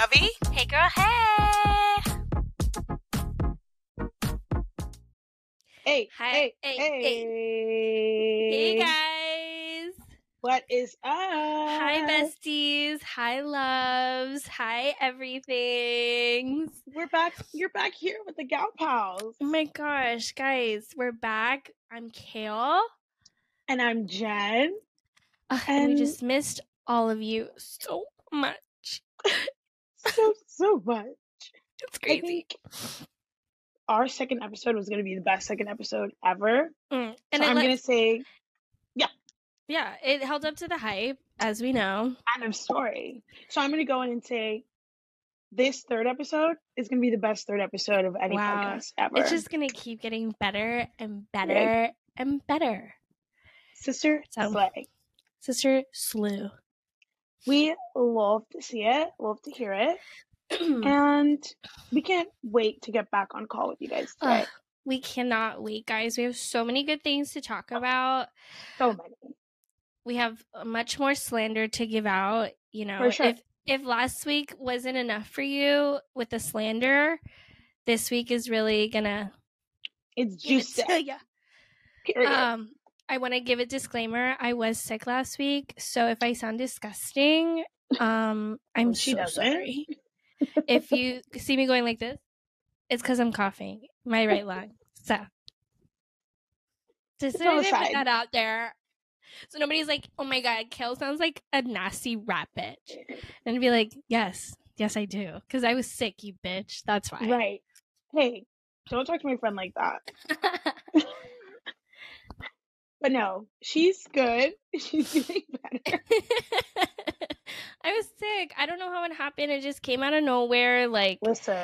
Govey. Hey, girl, hey. Hey, Hi, hey, hey, hey, Hey, guys. What is up? Hi, besties. Hi, loves. Hi, everything. We're back. You're back here with the Gal Pals. Oh my gosh, guys, we're back. I'm Kale. And I'm Jen. Ugh, and we just missed all of you so much. So, so much. It's I crazy. think our second episode was going to be the best second episode ever. Mm, And it I'm let- going to say, yeah, yeah, it held up to the hype, as we know. And I'm sorry. So I'm going to go in and say, this third episode is going to be the best third episode of any Wow. podcast ever. It's just gonna keep getting better and better and better. Sister So- Slay. Sister Slew. We love to see it, love to hear it. And we can't wait to get back on call with you guys today. we cannot wait, guys. We have so many good things to talk about. So many. We have much more slander to give out. You know, For sure. if if last week wasn't enough for you with the slander, this week is really gonna It's juicy. to ya. Period. Um, I want to give a disclaimer. I was sick last week, so if I sound disgusting, um, I'm Well, she so doesn't. sorry. if you see me going like this, it's because I'm coughing my right lung. So just It's on wanted to put that out there. So nobody's like, "Oh my god, Kale sounds like a nasty rat bitch," and I'd be like, "Yes, yes, I do," because I was sick, you bitch. That's why. right. Hey, don't talk to my friend like that. But no, she's good. She's doing better. I was sick. I don't know how it happened. It just came out of nowhere. Like Listen,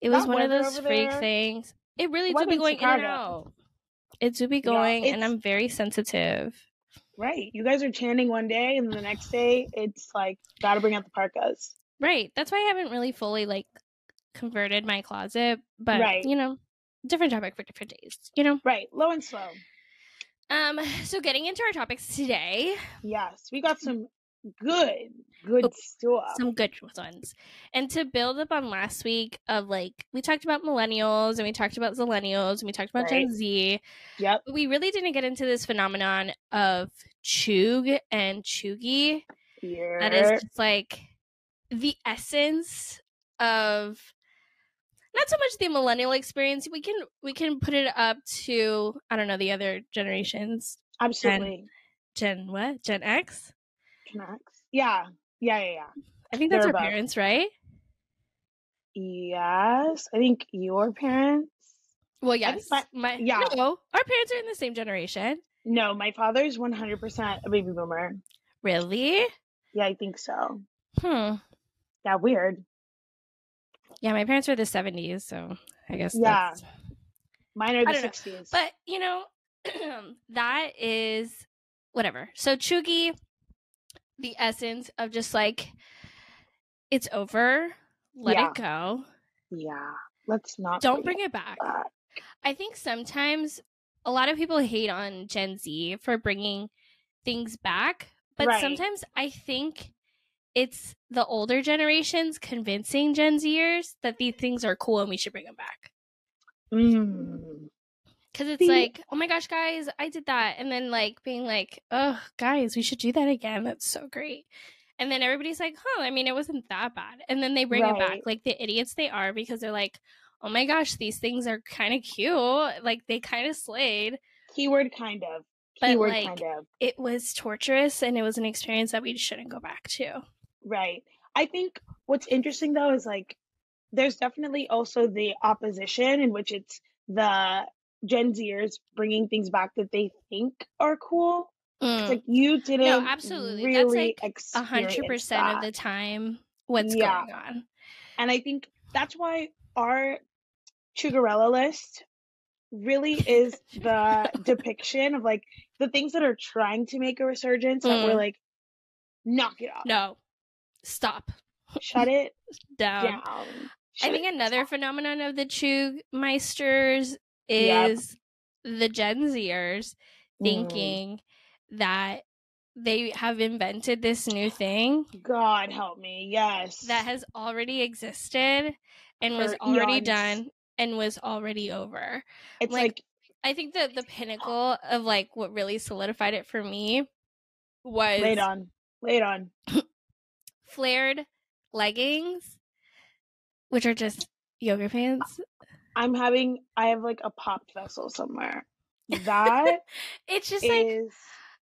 it was one of those freak there- things. It really do be going in in and out. It do be Yeah, going, and I'm very sensitive. right? You guys are chanting one day, and the next day it's like gotta bring out the parkas. Right. That's why I haven't really fully like converted my closet. But Right. you know, different topic for different days. You know. Right, low and slow. Um. So getting into our topics today, Yes, we got some good, good Oh, stuff. some good ones. And to build up on last week of like we talked about millennials and we talked about zillennials and we talked about Gen Z. Yep. But we really didn't get into this phenomenon of chueg and chuegy. Here. That is just like the essence of not so much the millennial experience. We can we can put it up to I don't know the other generations. absolutely. Gen what? Gen X? Connects. Yeah. Yeah, yeah, yeah. I think that's They're our above. parents, right? Yes. I think your parents. Well, yes. my- My, yeah. No, our parents are in the same generation. No, my father's 100% a baby boomer. Really? Yeah, I think so. Hmm. Yeah, weird. Yeah, my parents were the seventies, so I guess Yeah. that's Mine are the don't know, 60s. But you know, that is whatever. So Chuegy, the essence of just like it's over, let Yeah. it go. yeah, let's not. Don't bring it back. that. I think sometimes a lot of people hate on Gen Z for bringing things back, but Right. sometimes I think it's the older generations convincing Gen Zers that these things are cool and we should bring them back. Mm. Because it's See- like, oh my gosh, guys, I did that. And then like being like, oh, guys, we should do that again. That's so great. And then everybody's like, huh, I mean, it wasn't that bad. And then they bring it back like the idiots they are because they're like, oh my gosh, these things are kind of cute. Like they kind of slayed. Keyword kind of. But, Keyword like- kind of. It was torturous and it was an experience that we shouldn't go back to. Right. I think what's interesting though is like there's definitely also the opposition in which it's the Gen Zers bringing things back that they think are cool. It's Mm. like you didn't no, absolutely. That's, really like, A hundred percent of the time what's Yeah. going on. And I think that's why our Chuegarella list really is the depiction of like the things that are trying to make a resurgence that we're Mm. like, knock it off. No. Stop. Shut it Down. down. I think another phenomenon of the Chueg Meisters Yep. is the Gen Zers Mm. thinking that they have invented this new thing God help me. Yes. that has already existed and was already done and was already over. it's like- like, I think that the pinnacle of like what really solidified it for me was laid on. Laid on. flared leggings, which are just yoga pants. I'm having I have like a popped vessel somewhere. That It's just like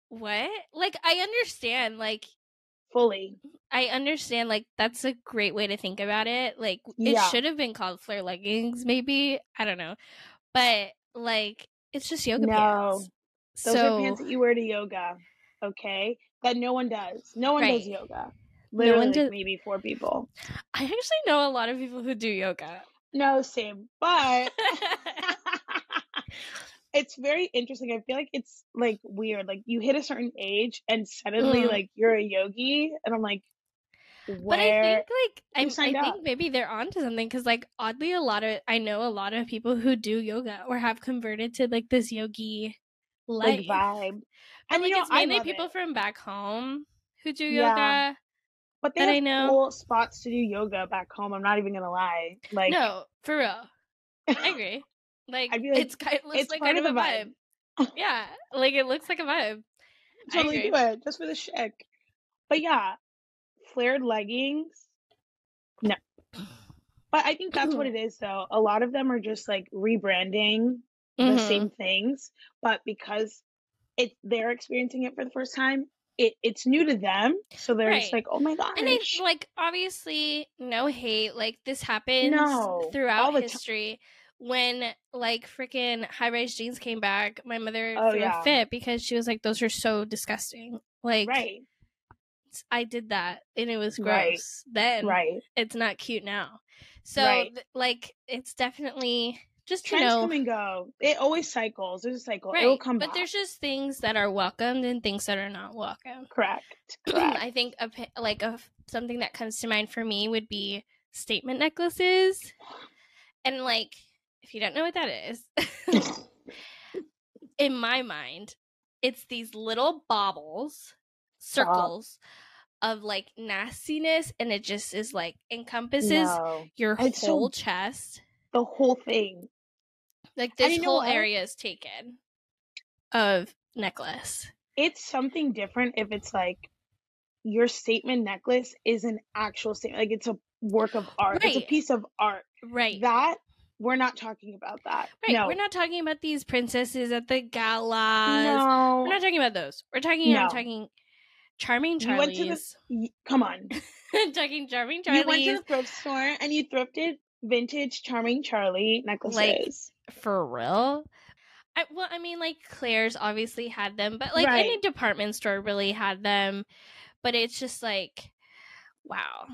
what? Like I understand, like fully. I understand, like that's a great way to think about it. Like it Yeah. should have been called flare leggings, maybe. I don't know, but like it's just yoga No. pants. Those so are pants that you wear to yoga. Okay? That no one does. No one Right. does yoga. No Literally one like does- maybe four people. I actually know a lot of people who do yoga. No, same. But it's very interesting. I feel like it's like weird. Like you hit a certain age and suddenly Mm. like you're a yogi and I'm like But I think like I'm, I signed think maybe they're onto something because like oddly a lot of I know a lot of people who do yoga or have converted to like this yogi like life. vibe. But And like you know, it's mainly people it. from back home who do Yeah. But they that have I know. cool spots to do yoga back home. I'm not even gonna lie. Like no, for real. I agree. Like, like, it's kind it looks it's like kind of of the a vibe. vibe. yeah, like it looks like a vibe. Totally do it just for the chic. But yeah, flared leggings. No. But I think that's what it is though. A lot of them are just like rebranding the Mhm. same things, but because it they're experiencing it for the first time, it, it's new to them. So they're just like, oh my god And it's like obviously no hate. Like this happens No, throughout history. When like freaking high rise jeans came back, my mother Oh, threw yeah. a fit because she was like, "Those are so disgusting." Like right, I did that and it was Right. gross. Then right. it's not cute now. So Right. th- like it's definitely just to Trends know come and go. It always cycles. There's a cycle. It'll right. come But back. there's just things that are welcomed and things that are not welcome. correct. Correct. I think a, like a something that comes to mind for me would be statement necklaces, and like if you don't know what that is, in my mind, it's these little baubles, circles of like nastiness, and it just is like encompasses no. your It's so- whole chest. The whole thing. Like this whole what? area is taken of necklace. it's something different if it's like your statement necklace is an actual statement like it's a work of art it's a piece of art Right. that we're not talking about that Right. no We're not talking about these princesses at the galas. no We're not talking about those. We're talking. I'm talking charming You went to the- Charlie's. Come on talking charming Charlie's. you went to the thrift store and you thrifted vintage charming charlie necklaces for real. I, well, I mean, like Claire's obviously had them, but like any department store really had them. But it's just like, wow.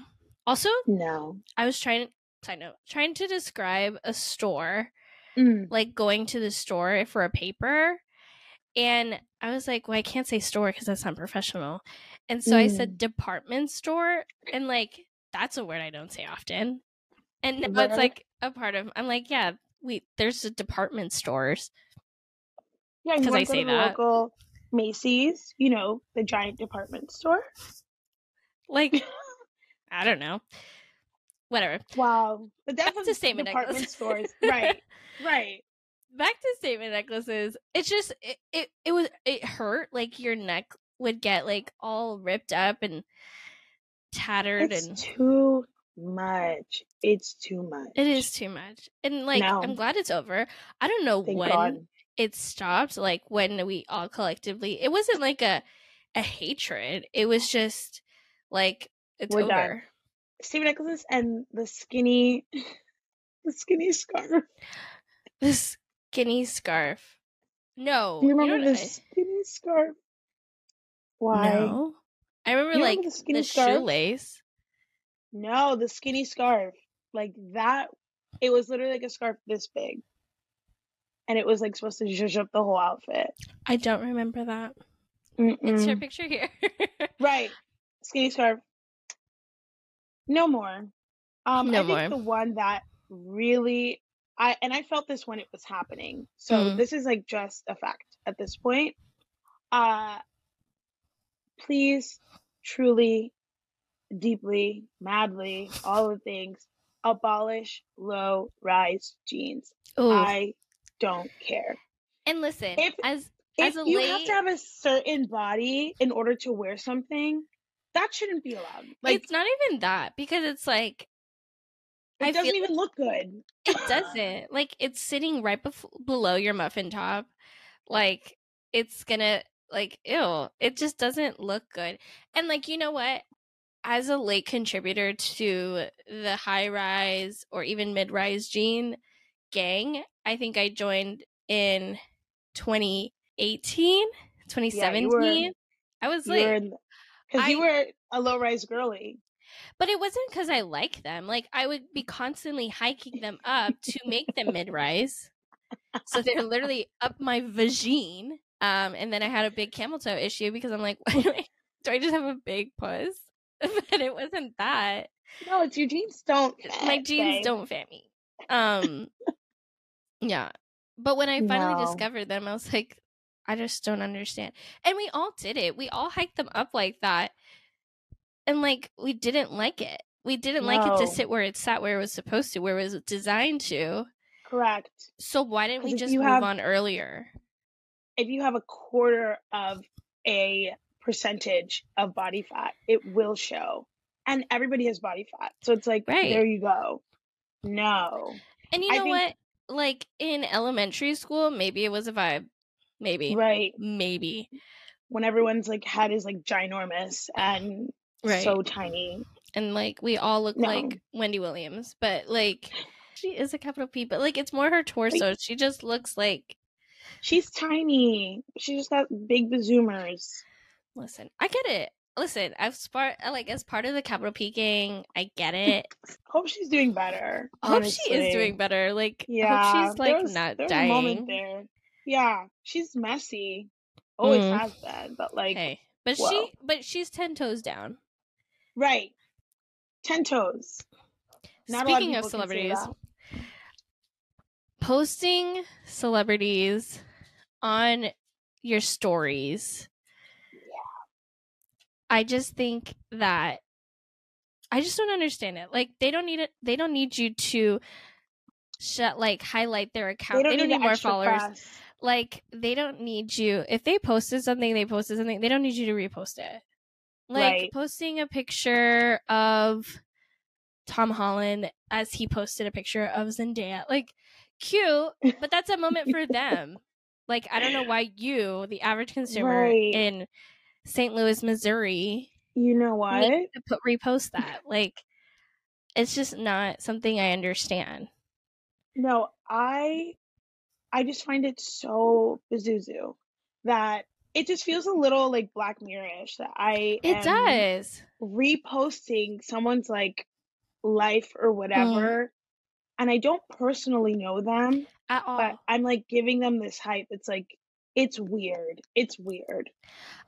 Also, no I was trying. Side note, trying to describe a store Mm, like going to the store for a paper and i was like well i can't say store because that's not professional and so i said department store and like that's a word i don't say often and now it's like a part of i'm like yeah we there's a department stores. Yeah because I say that. local macy's you know the giant department store? Like i don't know. Whatever. Wow but definitely to statement department necklace. stores. Right right. Back to statement necklaces. It's just it, it it was it hurt like your neck would get like all ripped up and tattered It's and too much. It's too much. It is too much. And like No. I'm glad it's over. I don't know Thank when God. it stopped, like when we all collectively it wasn't like a a hatred. It was just like it's We're done. over. Steve Nicholas and the skinny, the skinny scarf. The skinny scarf. No. Do you remember know the I- skinny scarf? Why? No. I remember You like remember the skinny the shoelace. No, the skinny scarf. Like that. It was literally like a scarf this big. And it was like supposed to zhuzh up the whole outfit. I don't remember that. It's your picture here. Right. Skinny scarf. No more. Um, No I think the one that really I and I felt this when it was happening. So Mm. this is like just a fact at this point. Uh please, truly, deeply, madly, all the things, abolish low rise jeans. Ooh. I don't care. and listen, if- as If as a you late, have to have a certain body in order to wear something, that shouldn't be allowed. Like it's not even that because it's like it I doesn't even look good. it doesn't like it's sitting right bef- below your muffin top, like it's gonna like ew. It just doesn't look good. And like you know what? As a late contributor to the high rise or even mid rise jean gang, I think I joined in 2018, 2017. I was like, because you were a low rise girly. But it wasn't because I like them. Like I would be constantly hiking them up to make them mid rise. So they're literally up my vagine. Um, and then I had a big camel toe issue because I'm like, why do I, do I just have a big puss? but it wasn't that. No, it's your jeans don't. My jeans babe. don't fit me. Um, yeah. But when I finally No. discovered them, I was like, I just don't understand. And we all did it. We all hiked them up like that. And like we didn't like it. We didn't like it to sit where it sat where it was supposed to, where it was designed to. Correct. So why didn't we just move have- on earlier? If you have a quarter of a percentage of body fat, it will show. And everybody has body fat. So it's like, Right. there you go. No. And you know think- what? Like in elementary school, maybe it was a vibe. Maybe. Right. Maybe. When everyone's like head is like ginormous and Right. so tiny. and like we all look No. like Wendy Williams, but like she is a capital P, but like it's more her torso. She just looks like She's tiny. She just got big bazoomers. Listen, I get it. Listen, I've part like as part of the capital P gang, I get it. Hope she's doing better. I hope she is doing better. Like Yeah, hope she's like was- not a moment dying. there. Yeah, she's messy. Always Mm. has been, but like, Okay. But whoa. she but she's ten toes down. right, ten toes. Not of Speaking of say celebrities, posting celebrities on your stories. I just think that I just don't understand it. Like they don't need it. They don't need you to shut like highlight their account. They don't, need, the more followers. press. Like they don't need you. If they posted something, they posted something. They don't need you to repost it. Like Right. posting a picture of Tom Holland as he posted a picture of Zendaya. Like cute, but that's a moment for them. Like I don't know why you, the average consumer Right. in St. Louis, Missouri, You know what? put repost that. Like it's just not something I understand. No, I I just find it so Pazuzu that it just feels a little like Black Mirror-ish that I It does. reposting someone's like life or mm. whatever and I don't personally know them, At all. but I'm like giving them this hype. It's like it's weird. It's weird.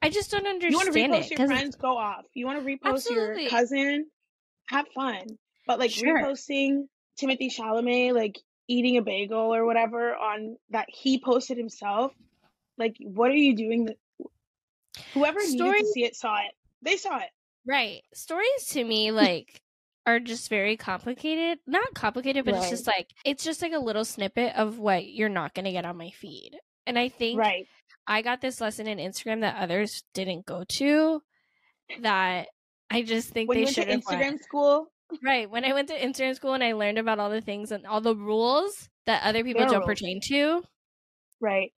I just don't You want to understand repost it your friends, go off. You want to repost Absolutely. your cousin, have fun. But like Sure. reposting Timothée Chalamet like eating a bagel or whatever on that he posted himself, like what are you doing? That, whoever needed to see it saw it. They saw it. Right. Stories to me like are just very complicated. Not complicated, but it's just like it's just like a little snippet of what you're not going to get on my feed. And I think Right. I got this lesson in Instagram that others didn't go to that I just think When they went to should Instagram school, Right. When I went to Instagram school and I learned about all the things and all the rules that other people Their don't rules. pertain to, right.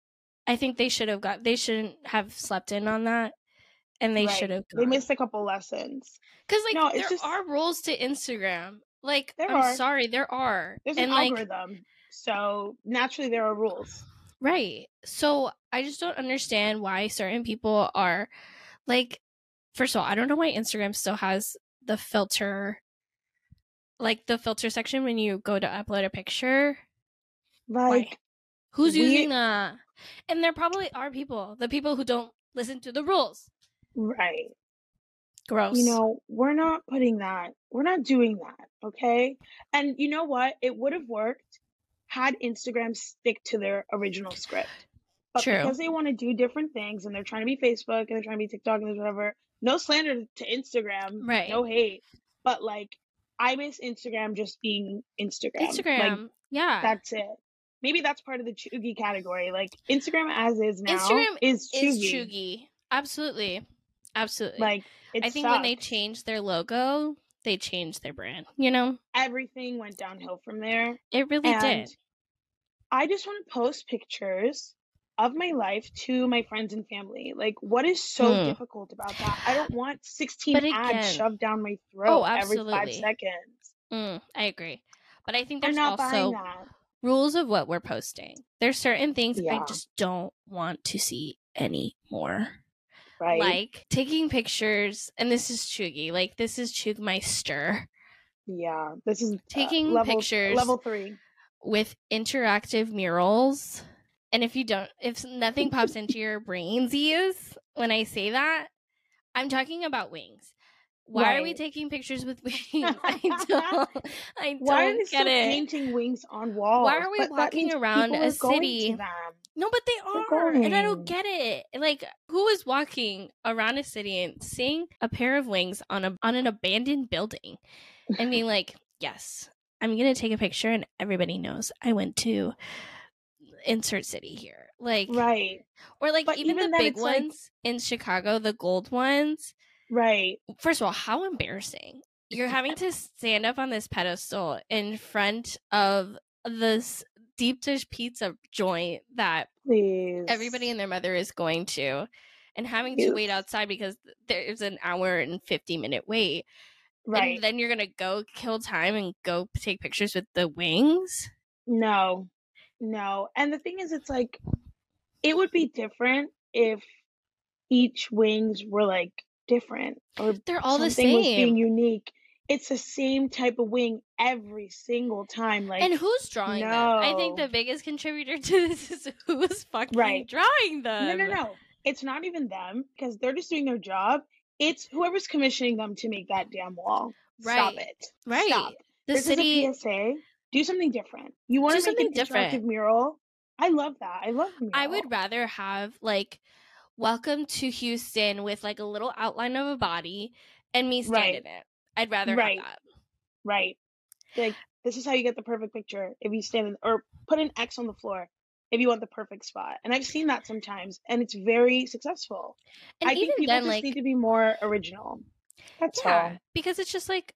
I think they should have got they shouldn't have slept in on that. And they right. should have They missed a couple lessons. Because like No, there just- are rules to Instagram. Like There I'm are. sorry, there are. There's and an like algorithm. So naturally there are rules. Right. So I just don't understand why certain people are like first of all, I don't know why Instagram still has the filter like the filter section when you go to upload a picture. Like Who's We- using that? And there probably are people, the people who don't listen to the rules. right. Gross. You know, we're not putting that, we're not doing that, okay? And you know what? It would have worked had Instagram stick to their original script. But True. because they want to do different things and they're trying to be Facebook and they're trying to be TikTok and whatever, no slander to Instagram. Right. No hate. But like I miss Instagram just being Instagram. Like Instagram. yeah. that's it. Maybe that's part of the chuegy category. Like Instagram as is now Instagram is chuegy. is. Absolutely. Absolutely. Like I think when they changed their logo, they changed their brand. You know? everything went downhill from there. It really And did. I just want to post pictures of my life to my friends and family. Like, what is so Hmm. difficult about that? I don't want 16 But ads shoved down my throat Oh, every five seconds. Mm, I agree. But I think there's also rules of what we're posting. There's certain things I just don't want to see anymore. Right? Like taking pictures, and this is Chuegy. Like this is Chuegmeister yeah. This is uh, taking level, pictures Level three. with interactive murals. And if you don't, if nothing pops into your brainsies when I say that, I'm talking about wings. Why are we taking pictures with wings? I don't. I don't Why are they get still it. painting wings on walls? Why are we But walking around a city? No, but they They're and I don't get it. Like, who is walking around a city and seeing a pair of wings on a on an abandoned building, and being like, "Yes, I'm gonna take a picture," and everybody knows I went to insert city here. Like, Right. or like even, even the big it's like- ones in Chicago, the gold ones. Right. First of all, how embarrassing! You're having to stand up on this pedestal in front of this deep dish pizza joint that Please. everybody and their mother is going to and having to wait outside because there's an hour and 50 minute wait Right. and then you're gonna go kill time and go take pictures with the wings No, no. And the thing is, it's like, it would be different if each wings were like different or they're all the was being same unique. It's the same type of wing every single time. Like, and who's drawing them i think the biggest contributor to this is who's fucking Right. drawing them no, no, no. It's not even them because they're just doing their job. It's whoever's commissioning them to make that damn wall. Right. Stop it. right Stop. the this city is a PSA. Do something different. You want to make something an different. interactive mural? I love that. I love mural. i would rather have like welcome to houston with like a little outline of a body and me standing Right. in it i'd rather Right. Right. Like this is how you get the perfect picture. If you stand in, or put an X on the floor if you want the perfect spot. And I've seen that sometimes, and it's very successful. and I even think people then just like need to be more original. That's Yeah, all. because it's just like,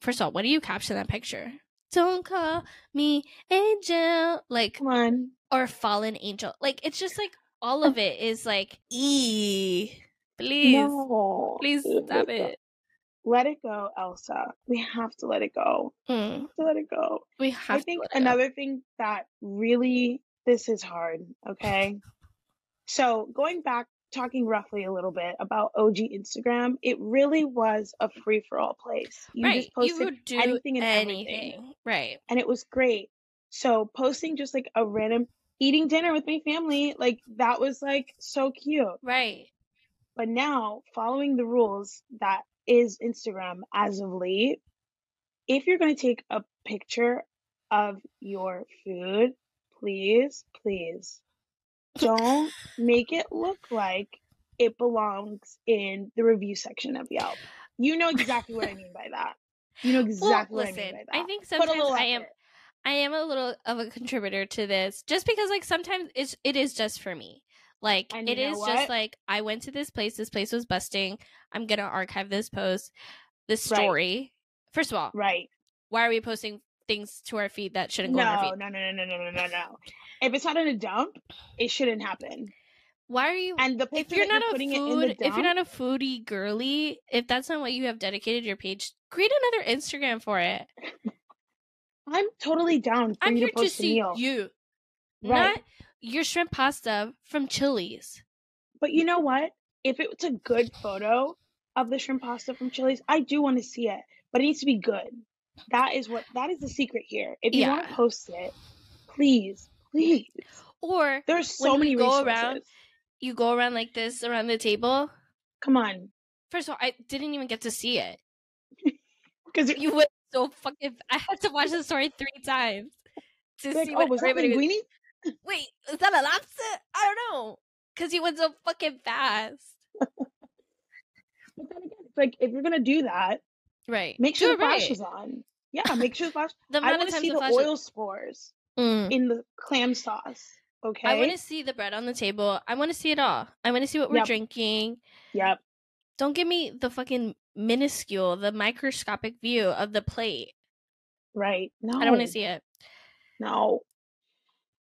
first of all, what do you caption that picture? Don't call me angel, like, Come on. or fallen angel. Like, it's just like all of it is like, e, please, no. please stop it. Let it go, Elsa. We have to let it go. Mm, We have to let it go. we have I think it go. another thing that really this is hard, okay? So going back talking roughly a little bit about OG Instagram, it really was a free for all place. You right, just posted you anything anything, and everything. right? And it was great. So posting just like a random eating dinner with my family, like that was like so cute. Right. But now, following the rules that is Instagram as of late, if you're going to take a picture of your food, please, please don't make it look like it belongs in the review section of Yelp. You know exactly what I mean by that. You know exactly well, what I listen, mean by that. I think sometimes I am. I am a little of a contributor to this just because like sometimes it's it is just for me. Like And it is what? just like I went to this place, this place was busting. I'm gonna archive this post, this Right. story. First of all, Right. why are we posting things to our feed that shouldn't go on our No, feed? no, no, no, no, no, no, no, no. If it's not in a dump, it shouldn't happen. Why are you And the if you're not you're a putting it in food the if you're not a foodie girly, if that's not what you have dedicated your page, create another Instagram for it. I'm totally down for I'm here to to see meal. you. Right. Not your shrimp pasta from Chili's. But you know what? If it's a good photo of the shrimp pasta from Chili's, I do want to see it, but it needs to be good. That is what that is the secret here. If you want to post it, please, please. Or There's so many go resources. around- you go around like this around the table. Come on, First of all, I didn't even get to see it. because You went so fucking. I had to watch the story three times to like, see oh, what was everybody was. Wait, is that a lobster? I don't know. Because he went so fucking fast. But then again, it's like if you're gonna do that, Right. make sure Do the it flash right. is on. Yeah, make sure the flash. The I want to see the the flash is- oil spores Mm. in the clam sauce. Okay. I want to see the bread on the table. I want to see it all. I want to see what we're Yep. drinking. Yep. Don't give me the fucking minuscule, the microscopic view of the plate. Right. No. I don't want to see it. No.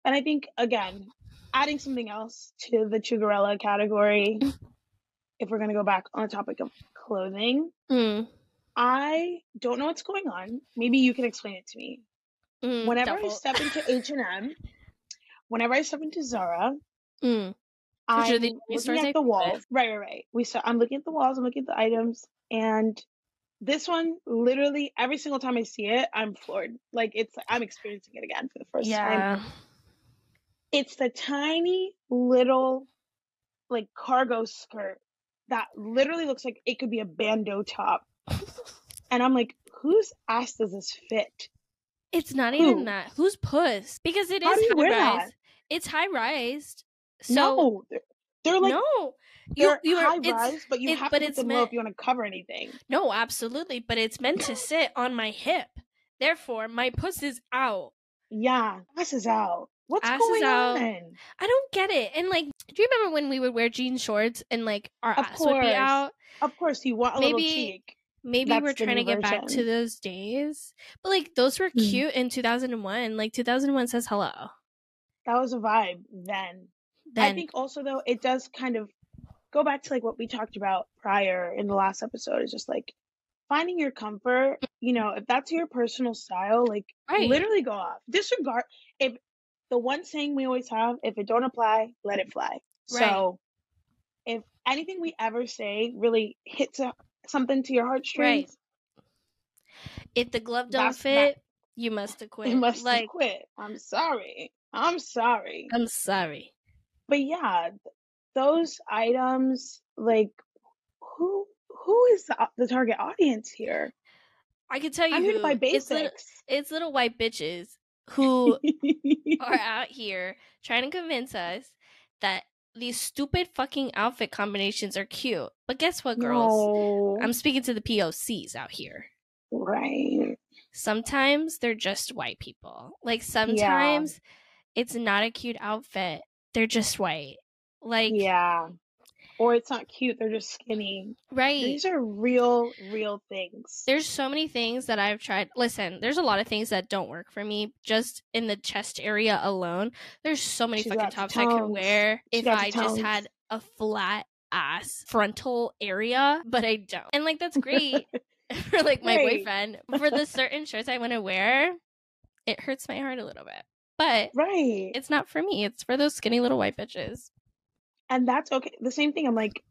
And I think again, adding something else to the Chuegarella category, if we're gonna go back on the topic of clothing, Mm. I don't know what's going on. Maybe you can explain it to me. Mm. Whenever I step into H and M, whenever I step into Zara, Mm. I'm the looking only stores I at the walls. Right, right, right. We start, I'm looking at the walls. I'm looking at the items, and this one, literally, every single time I see it, I'm floored. Like it's, I'm experiencing it again for the first time. It's the tiny little, like cargo skirt that literally looks like it could be a bandeau top, and I'm like, whose ass does this fit? It's not Who? even that. Who's puss? Because it is How you high rise. that? It's high rised. So no, they're, they're like no. You, they're you are, high it's, rise, but you it- have but to put them low if you want to cover anything. No, absolutely, but it's meant to sit on my hip. Therefore, my puss is out. Yeah, ass is out. What's Ass is going out. on? I don't get it. And like, do you remember when we would wear jean shorts and like our Of ass would be course. out? Of course, you want a little Maybe- cheek. Maybe That's we're trying to get back to those days. But like, those were Hmm. cute in 2001. Like, 2001 says hello. That was a vibe then. Then I think also though it does kind of go back to like what we talked about prior in the last episode. Is just like finding your comfort. You know, if that's your personal style, like Right. literally go off. Disregard if the one saying we always have: if it don't apply, let it fly. Right. So if anything we ever say really hits a, something to your heartstrings, right. if the glove don't fit, you must have quit. you must like, quit. I'm sorry. I'm sorry. I'm sorry. but yeah, those items, like who who is the, the target audience here? I can tell you I'm here to who. buy It's little, basics. it's little white bitches who are out here trying to convince us that these stupid fucking outfit combinations are cute. But guess what, girls? No. I'm speaking to the POCs out here. right. Sometimes they're just white people. Like sometimes it's not a cute outfit. They're just white. Like Yeah. Or it's not cute, they're just skinny. right. These are real, real things. There's so many things that I've tried. Listen, there's a lot of things that don't work for me just in the chest area alone. There's so many fucking tops I could wear She if I just had a flat ass frontal area, but I don't. And like that's great for like my Right. boyfriend. For the certain shirts I want to wear, it hurts my heart a little bit. But right. it's not for me. It's for those skinny little white bitches. And that's okay. The same thing. I'm like,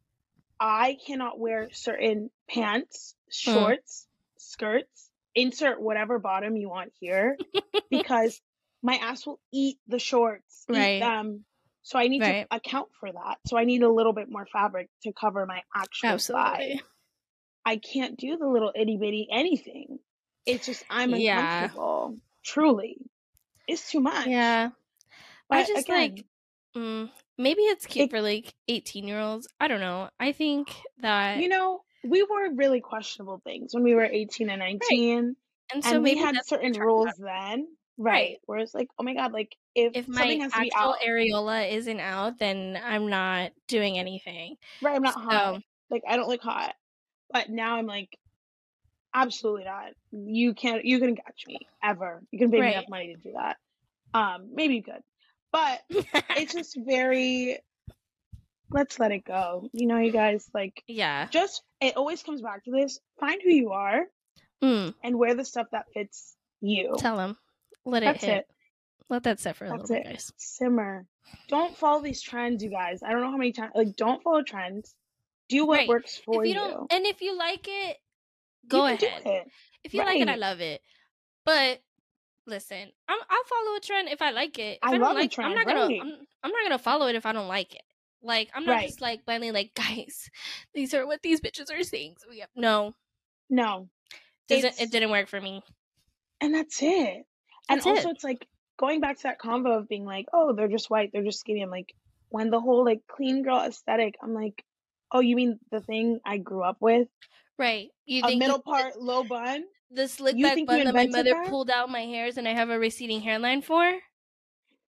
I cannot wear certain pants, Hmm. shorts, skirts, insert whatever bottom you want here, because my ass will eat the shorts, Right. eat them. So I need Right. to account for that. So I need a little bit more fabric to cover my actual thigh. Absolutely. I can't do the little itty bitty anything. It's just I'm Yeah. uncomfortable. Truly, it's too much. Yeah. I just again, like mm, maybe it's cute It- for like 18 year olds. I don't know. I think that you know, we wore really questionable things when we were 18 and 19. and so and we had certain rules then. Right. Right. Where it's like, oh my God, like if, if my something has to be actual out, areola isn't out, then I'm not doing anything. right, I'm not So, hot. Like I don't look hot. But now I'm like, absolutely not. You can't you can't catch me ever. You can pay me enough money to do that. Um, maybe you could. But it's just very let's let it go. You know, you guys, like yeah. just it always comes back to this. Find who you are Mm, and wear the stuff that fits you. tell them. Let it That's hit. it. Let that sit for a That's little bit, it. guys. Simmer. Don't follow these trends, you guys. I don't know how many times like don't follow trends. Do what Right. works for if you you. don't, and if you like it, go ahead. it. If you like it, I love it. But listen, I'm I'll follow a trend if I like it. If I I, don't love a like, I'm not gonna right. I'm, I'm not gonna follow it if I don't like it. Like I'm not Right. just like blindly like guys, these are what these bitches are saying. So yeah, no, No. doesn't it didn't work for me. and that's it. And also it. it's like going back to that convo of being like, oh, they're just white, they're just skinny. I'm like, when the whole like clean girl aesthetic, I'm like, oh, you mean the thing I grew up with? Right. You A think middle you, part low bun? The slick you back bun that my mother that? pulled out my hairs and I have a receding hairline for?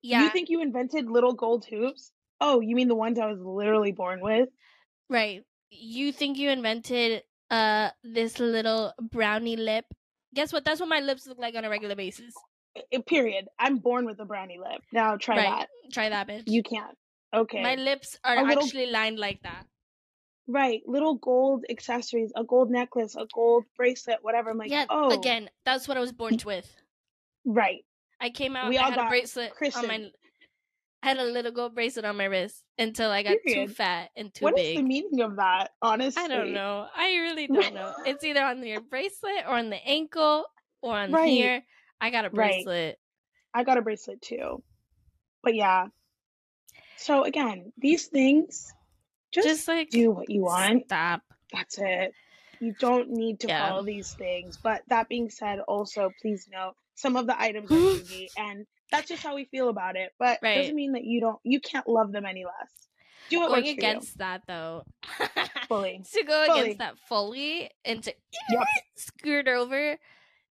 Yeah. You think you invented little gold hoops? Oh, you mean the ones I was literally born with? right. You think you invented uh this little brownie lip? Guess what? That's what my lips look like on a regular basis. I- period. I'm born with a brownie lip. Now try right. that. Try that, bitch. You can't. Okay. My lips are little- actually lined like that. Right. Little gold accessories, a gold necklace, a gold bracelet, whatever. I'm like, yeah. oh, Again, that's what I was born with. Right. I came out. We I all had a got bracelet on my. I had a little gold bracelet on my wrist until I got too fat and too What big. What is the meaning of that? Honestly, I don't know. I really don't know. It's either on your bracelet or on the ankle or on Right. here. I got a Right. bracelet. I got a bracelet too. But yeah. So again, these things just, Just, like do what you want. Stop. That's it. You don't need to Yeah. follow these things. But that being said, also please note some of the items are bougie and that's just how we feel about it. But Right. doesn't mean that you don't you can't love them any less. Do what Going against that though. Fully. to go Fully. against that fully and to Yep. skirt over,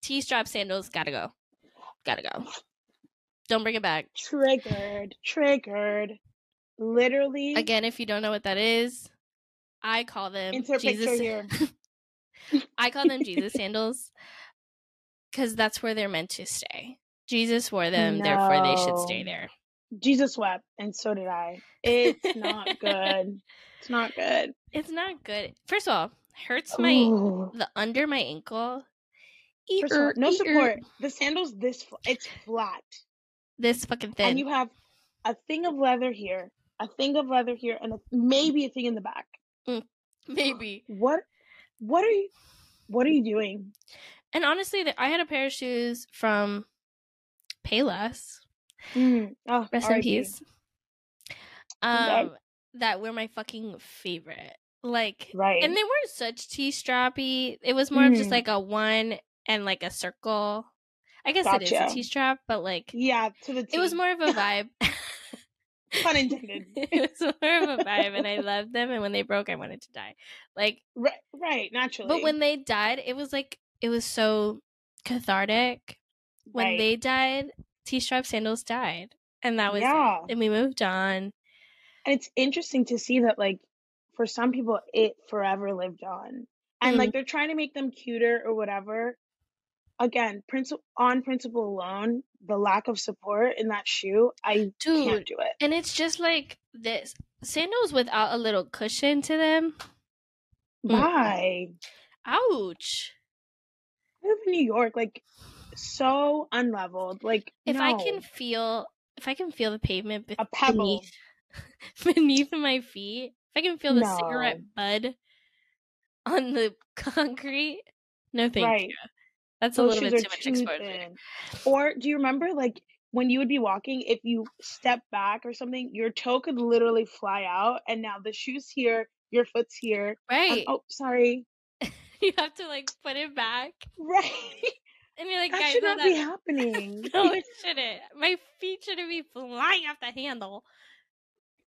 T strap sandals gotta go. Gotta go. Don't bring it back. Triggered. Triggered. Literally Again, if you don't know what that is, I call them Jesus. here. I call them Jesus sandals because that's where they're meant to stay. Jesus wore them, therefore they should stay there. Jesus wept, and so did I. It's not good. It's not good. It's not good. First of all, hurts my Ooh. the under my ankle. First all, er, no eer. support. The sandals this it's flat, This fucking thin. and you have a thing of leather here, a thing of leather here, and a, maybe a thing in the back. Maybe. What? What are you? What are you doing? And honestly, I had a pair of shoes from Payless. Mm. Oh, Rest in peace. Okay. Um, that were my fucking favorite. Like, Right. and they weren't such T strappy. It was more of just Mm. like a one and like a circle. I guess it is a Gotcha. T strap, but like yeah, to the T. it was more of a vibe. Pun intended. it was more of a vibe, and I loved them. And when they broke, I wanted to die. Like, right, right, naturally. but when they died, it was like it was so cathartic. When Right. they died, T strap sandals died, and that was yeah, it. And we moved on. and it's interesting to see that like for some people it forever lived on and Mhm. like they're trying to make them cuter or whatever again principle on principle alone the lack of support in that shoe i can't do it and it's just like this sandals without a little cushion to them. Mm. why Ouch. i live in new york like so unleveled like If I can feel if I can feel the pavement be- beneath beneath my feet, if I can feel the cigarette bud on the concrete, no thank Right. you. That's a those little shoes bit too much too exposure. thin or do you remember like when you would be walking if you step back or something your toe could literally fly out and now the shoes here your foot's here and- Right. oh sorry you have to like put it back. right And you're like, that guys, should not be happening No, it shouldn't. My feet shouldn't be flying off the handle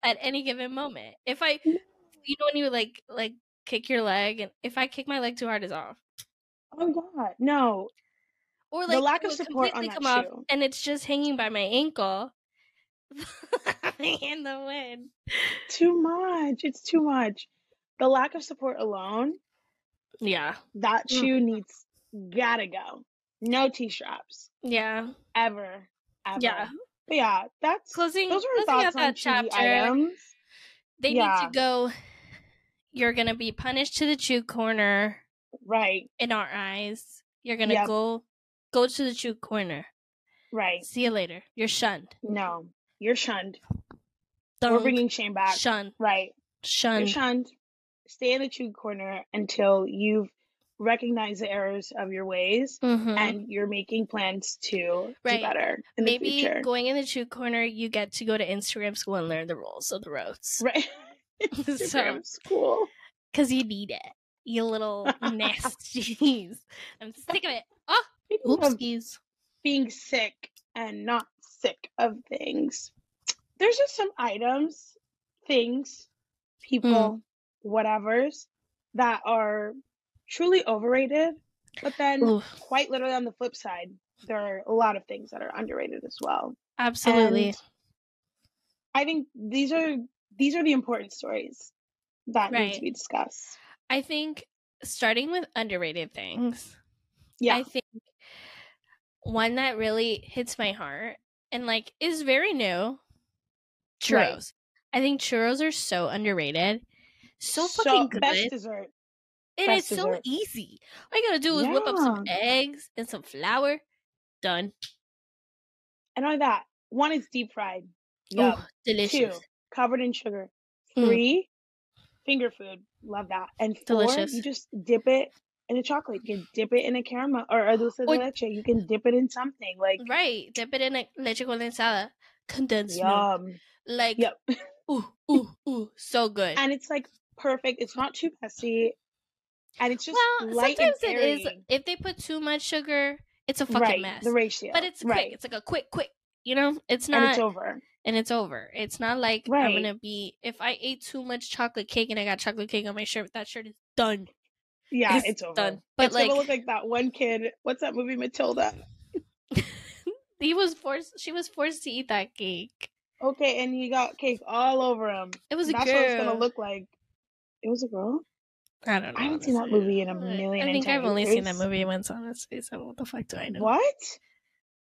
at any given moment. If I, you know, when you like like kick your leg, and if I kick my leg too hard, it's off. Oh god no Or like The lack of support on that come off, shoe. and it's just hanging by my ankle in the wind. too much it's too much the lack of support alone Yeah, that Mm. shoe needs gotta go no t-straps yeah, ever ever yeah. but yeah that's Closing, those were closing out thoughts on chapter. items They need to go. You're gonna be punished to the chueg corner right in our eyes. You're gonna Yep. go go to the true corner. right See you later. You're shunned. no you're shunned we're bringing shame back shunned. right you're Shunned. shunned stay in the true corner until you've recognized the errors of your ways Mhm. and you're making plans to Right. do better in the Maybe future. going in the true corner, you get to go to Instagram school and learn the rules of the roads. Right. so, Instagram school. because you need it. You little nasties. I'm sick of it. Oh, oopsies. being sick and not sick of things, there's just some items, things, mm. people, whatevers that are truly overrated. But then, Oof. quite literally on the flip side, there are a lot of things that are underrated as well. Absolutely. And I think these are these are the important stories that need to be discussed. I think starting with underrated things. Yeah, I think one that really hits my heart and like is very new. Churros. Right. I think churros are so underrated. So fucking good. best dessert. and best it's so easy. All you gotta do is whip up some eggs and some flour. Done. And only that, one is deep fried. Yup. Oh, delicious. Two, covered in sugar. Mm. Finger food. Love that. And four, Delicious. you just dip it in a chocolate. You can dip it in a caramel or a dulce de leche. You can dip it in something like Right. Dip it in a leche condensada. Condensed milk. Like Yep. ooh, ooh, ooh. So good. And it's like perfect. It's not too messy. And it's just well, light sometimes and it is if they put too much sugar, it's a fucking right, mess. The ratio. but it's quick. It's like a quick, quick. You know, it's and not, it's over. And it's over. It's not like I'm gonna be. If I ate too much chocolate cake and I got chocolate cake on my shirt, that shirt is done. Yeah, It's it's, over. done. But, it's like- gonna look like that one kid. What's that movie, Matilda? He was forced. She was forced to eat that cake. Okay, and he got cake all over him. It was a That's girl. what it's gonna look like. It was a girl. I don't know. I haven't seen that movie in a million I think I've only seen that movie once, honestly. So what the fuck do I know? What?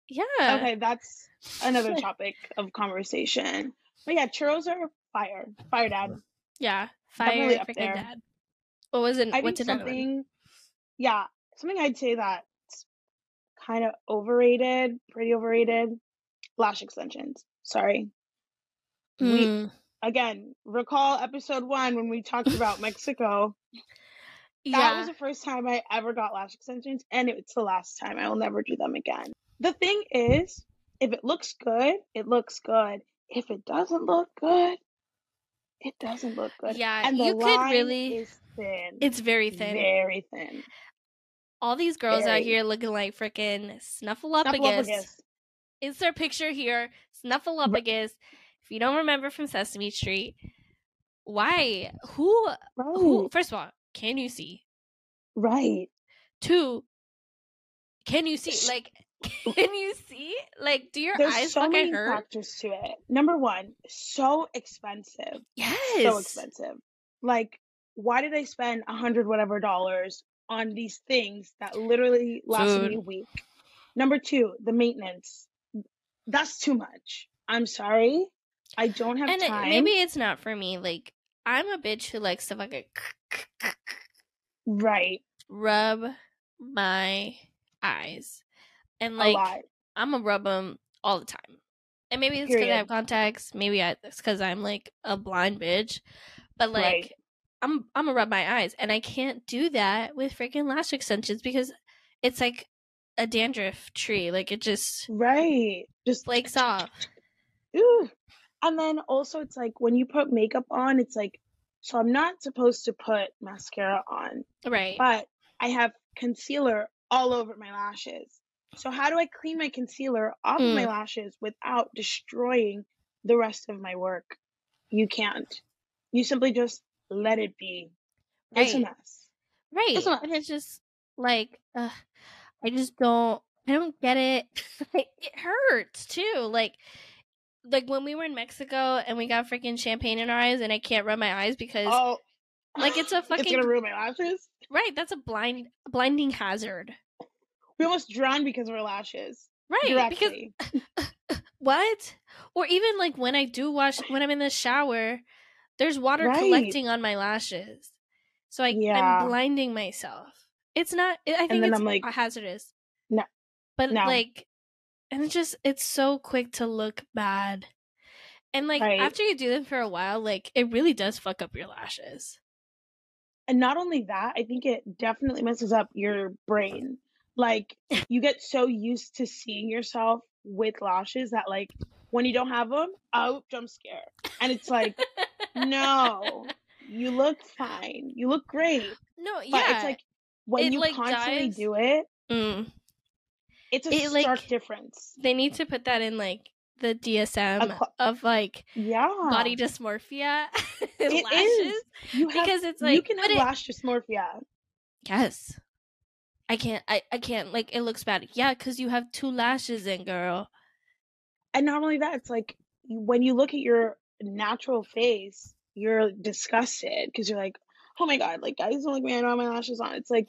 Yeah. Okay, that's another topic of conversation. But yeah, churros are fire. Fire dad. Yeah. Fire up there. dad. What was it? I think What's another one? something yeah, something I'd say that's kind of overrated, pretty overrated. Lash extensions. Sorry. We Mm, again, recall episode one when we talked about Mexico. That yeah. was the first time I ever got lash extensions, and it's the last time. I will never do them again. The thing is, if it looks good, it looks good. If it doesn't look good, it doesn't look good. Yeah, and the you could line really- is thin. it's very thin. very thin. All these girls out here looking like freaking snuffleupagus. Snuffleupagus. Insert picture here. Snuffleupagus. If you don't remember from Sesame Street, why? Who? Who? First of all, can you see? Right. Two. Can you see? Like, can you see? Like, do your There's eyes so fucking many hurt? factors to it. Number one, so expensive. Yes. so expensive. Like, why did I spend a hundred whatever dollars on these things that literally lasted me a week? Number two, the maintenance. That's too much. I'm sorry. I don't have And it- time. maybe it's not for me. Like, I'm a bitch who likes to fucking right. rub my eyes, and like. I'm gonna rub them all the time. And maybe it's because I have contacts. Maybe I, it's because I'm like a blind bitch. But like, Right. I'm I'm gonna rub my eyes, and I can't do that with freaking lash extensions because it's like a dandruff tree. Like it just Right. Just flakes off. Ooh. And then also it's like when you put makeup on, it's like so I'm not supposed to put mascara on, Right. but I have concealer all over my lashes. So how do I clean my concealer off of my Mm. lashes without destroying the rest of my work? You can't. You simply just let it be. It's a mess. Right. It's not- And it's just like uh, I just don't I don't get it. it hurts too. Like like when we were in Mexico and we got freaking champagne in our eyes and I can't rub my eyes because Oh, like it's a fucking it's fucking gonna ruin my lashes. right, that's a blind blinding hazard. We almost drowned because of our lashes. Directly. Right. Because what? Or even like when I do wash when I'm in the shower, there's water Right. collecting on my lashes. So I, Yeah. I'm blinding myself. It's not I think it's like, hazardous. No. But No. like and it's just it's so quick to look bad. And like Right. after you do them for a while, like it really does fuck up your lashes. And not only that, I think it definitely messes up your brain. Like you get so used to seeing yourself with lashes that like when you don't have them, oh, jump scare. And it's like, no, you look fine. You look great. No, But yeah. it's like when It, you like, constantly dives- do it, Mm. it's a It, like- stark difference. They need to put that in like the DSM cl- of like Yeah. body dysmorphia It lashes is. You have, because it's like you can have lash dysmorphia. yes. I can't. I, I can't. Like it looks bad. Yeah, because you have two lashes in, girl. And not only that, it's like when you look at your natural face, you're disgusted because you're like, oh my god, like guys don't like me. I don't have my lashes on. It's like,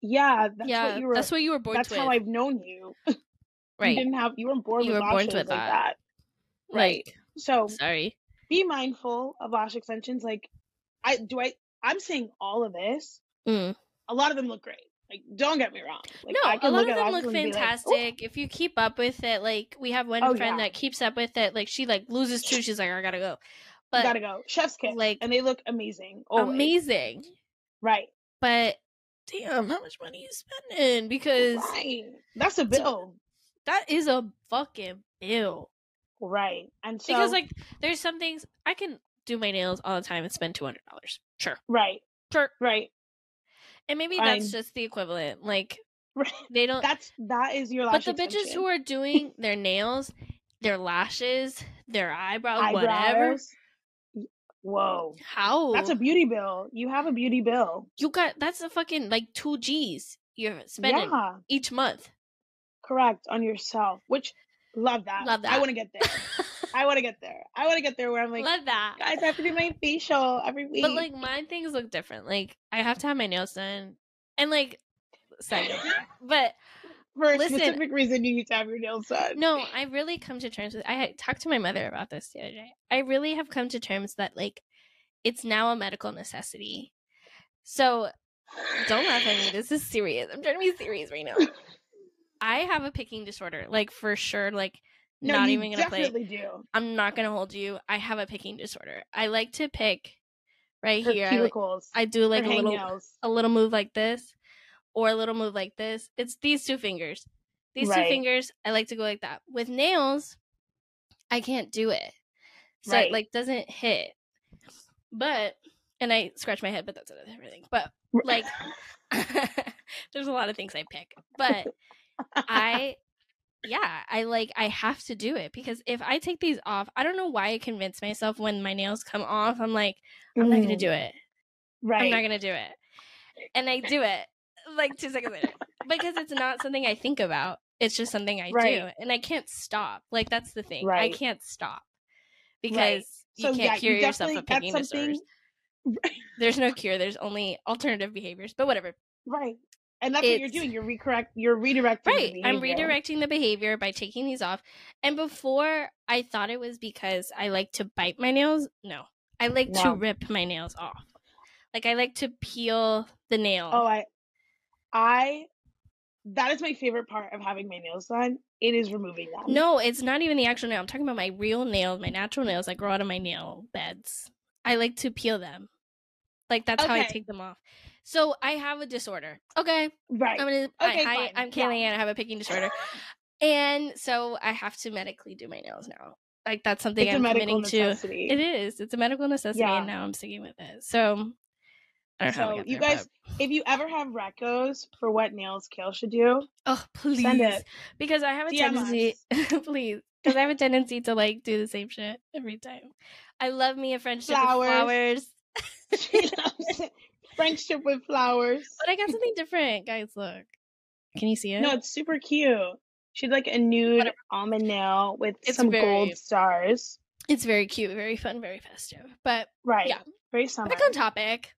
yeah, that's yeah, what you were. that's what you were born that's with. how I've known you. You right. didn't have. You weren't born You with were born like that. that. Right. Like, So sorry. be mindful of lash extensions. Like, I do. I. I'm saying all of this. Mm. A lot of them look great. Like, don't get me wrong. Like, no, I a lot look of them look be like, fantastic. if you keep up with it, like we have one Oh, friend yeah. that keeps up with it. Like she like loses two, she's like, I gotta go. But you gotta go. Chef's kiss. like, and they look amazing. Always. amazing. Right. But damn, how much money you spending? Because Right. That's a bill. that is a fucking bill. Right. And so because like there's some things I can do my nails all the time and spend two hundred dollars. Sure. right. Sure. Right. And maybe Fine. that's just the equivalent. Like Right. they don't That's that is your but the bitches who are doing their nails, their lashes, their eyebrows, whatever. Whoa. How That's a beauty bill. You have a beauty bill. you got that's a fucking like two G's you're spending Yeah. each month. Correct. On yourself. Which love that. Love that. I want to get there. I want to get there. I want to get there where I'm like, Love that. guys, I have to do my facial every week. But like my things look different. Like I have to have my nails done. And like note. But for a listen. specific reason, you need to have your nails done. no, I really come to terms with I talked to my mother about this the other day. I really have come to terms that like it's now a medical necessity. So don't laugh at me. This is serious. I'm trying to be serious right now. I have a picking disorder, like for sure. Like no, not even gonna play. do. I'm not gonna hold you. I have a picking disorder. I like to pick right For here. I, cuticles. I do like a little hangnails. a little move like this, or a little move like this. It's these two fingers. These two fingers. I like to go like that. With nails, I can't do it. So Right. it like doesn't hit. But and I scratch my head, but that's another thing. But like there's a lot of things I pick. But I yeah, I like I have to do it because if I take these off, I don't know why I convince myself when my nails come off, I'm like, I'm not gonna Mm, do it. Right. I'm not gonna do it. And I do it like two seconds later. Because it's not something I think about. It's just something I do. And I can't stop. Like that's the thing. I can't stop. Because Right. you So, can't yeah, cure you yourself of picking disorders. something- There's no cure. There's only alternative behaviors. But whatever. Right. And that's what you're doing. You're recorrect. You're redirecting. the Right. I'm redirecting the behavior by taking these off. And before I thought it was because I like to bite my nails. No. I like to rip my nails off. Like I like to peel the nail. Oh, I, I, that is my favorite part of having my nails done. It is removing them. No, it's not even the actual nail. I'm talking about my real nails, my natural nails that grow out of my nail beds. I like to peel them. Like that's how I take them off. So I have a disorder. Okay. Right. I'm gonna Okay, I, I fine. I'm Yeah. And I have a picking disorder. And so I have to medically do my nails now. Like that's something it's I'm committing to. It is. It's a medical necessity Yeah. and now I'm sticking with it. So I don't know So you there, guys, if you ever have recos for what nails Kale should do, oh please. send it. Because I have a DM tendency please. Because I have a tendency to like do the same shit every time. I love me a friendship Flowers. with flowers. she loves it. Friendship with flowers. But I got something different. Guys, look. Can you see it? No, it's super cute. She'd like a nude Whatever. almond nail with It's some very- gold stars. It's very cute, very fun, very festive. But Right. Yeah. Very summer. back on topic.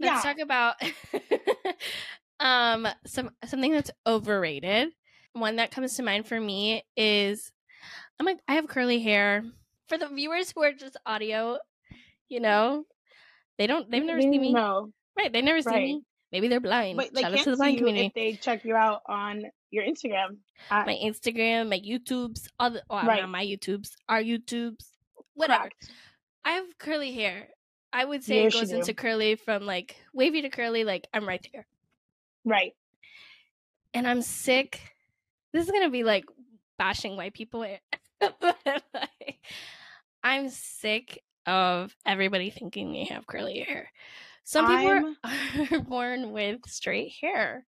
Let's Yeah. talk about um some something that's overrated. One that comes to mind for me is I'm like I have curly hair. For the viewers who are just audio, you know, they don't they've never They seen me. know. Right, they never see Right. me. Maybe they're blind. But they Shout out to the blind community. if they check you out on your Instagram. at- my Instagram, my YouTubes, all the oh, Right. not my YouTubes, our YouTubes, whatever. Correct. I have curly hair. I would say Yes, it goes do. into curly from like wavy to curly, like I'm right there. Right. And I'm sick. This is gonna be like bashing white people. Eh, like, I'm sick of everybody thinking they have curly hair. Some people are, are born with straight hair.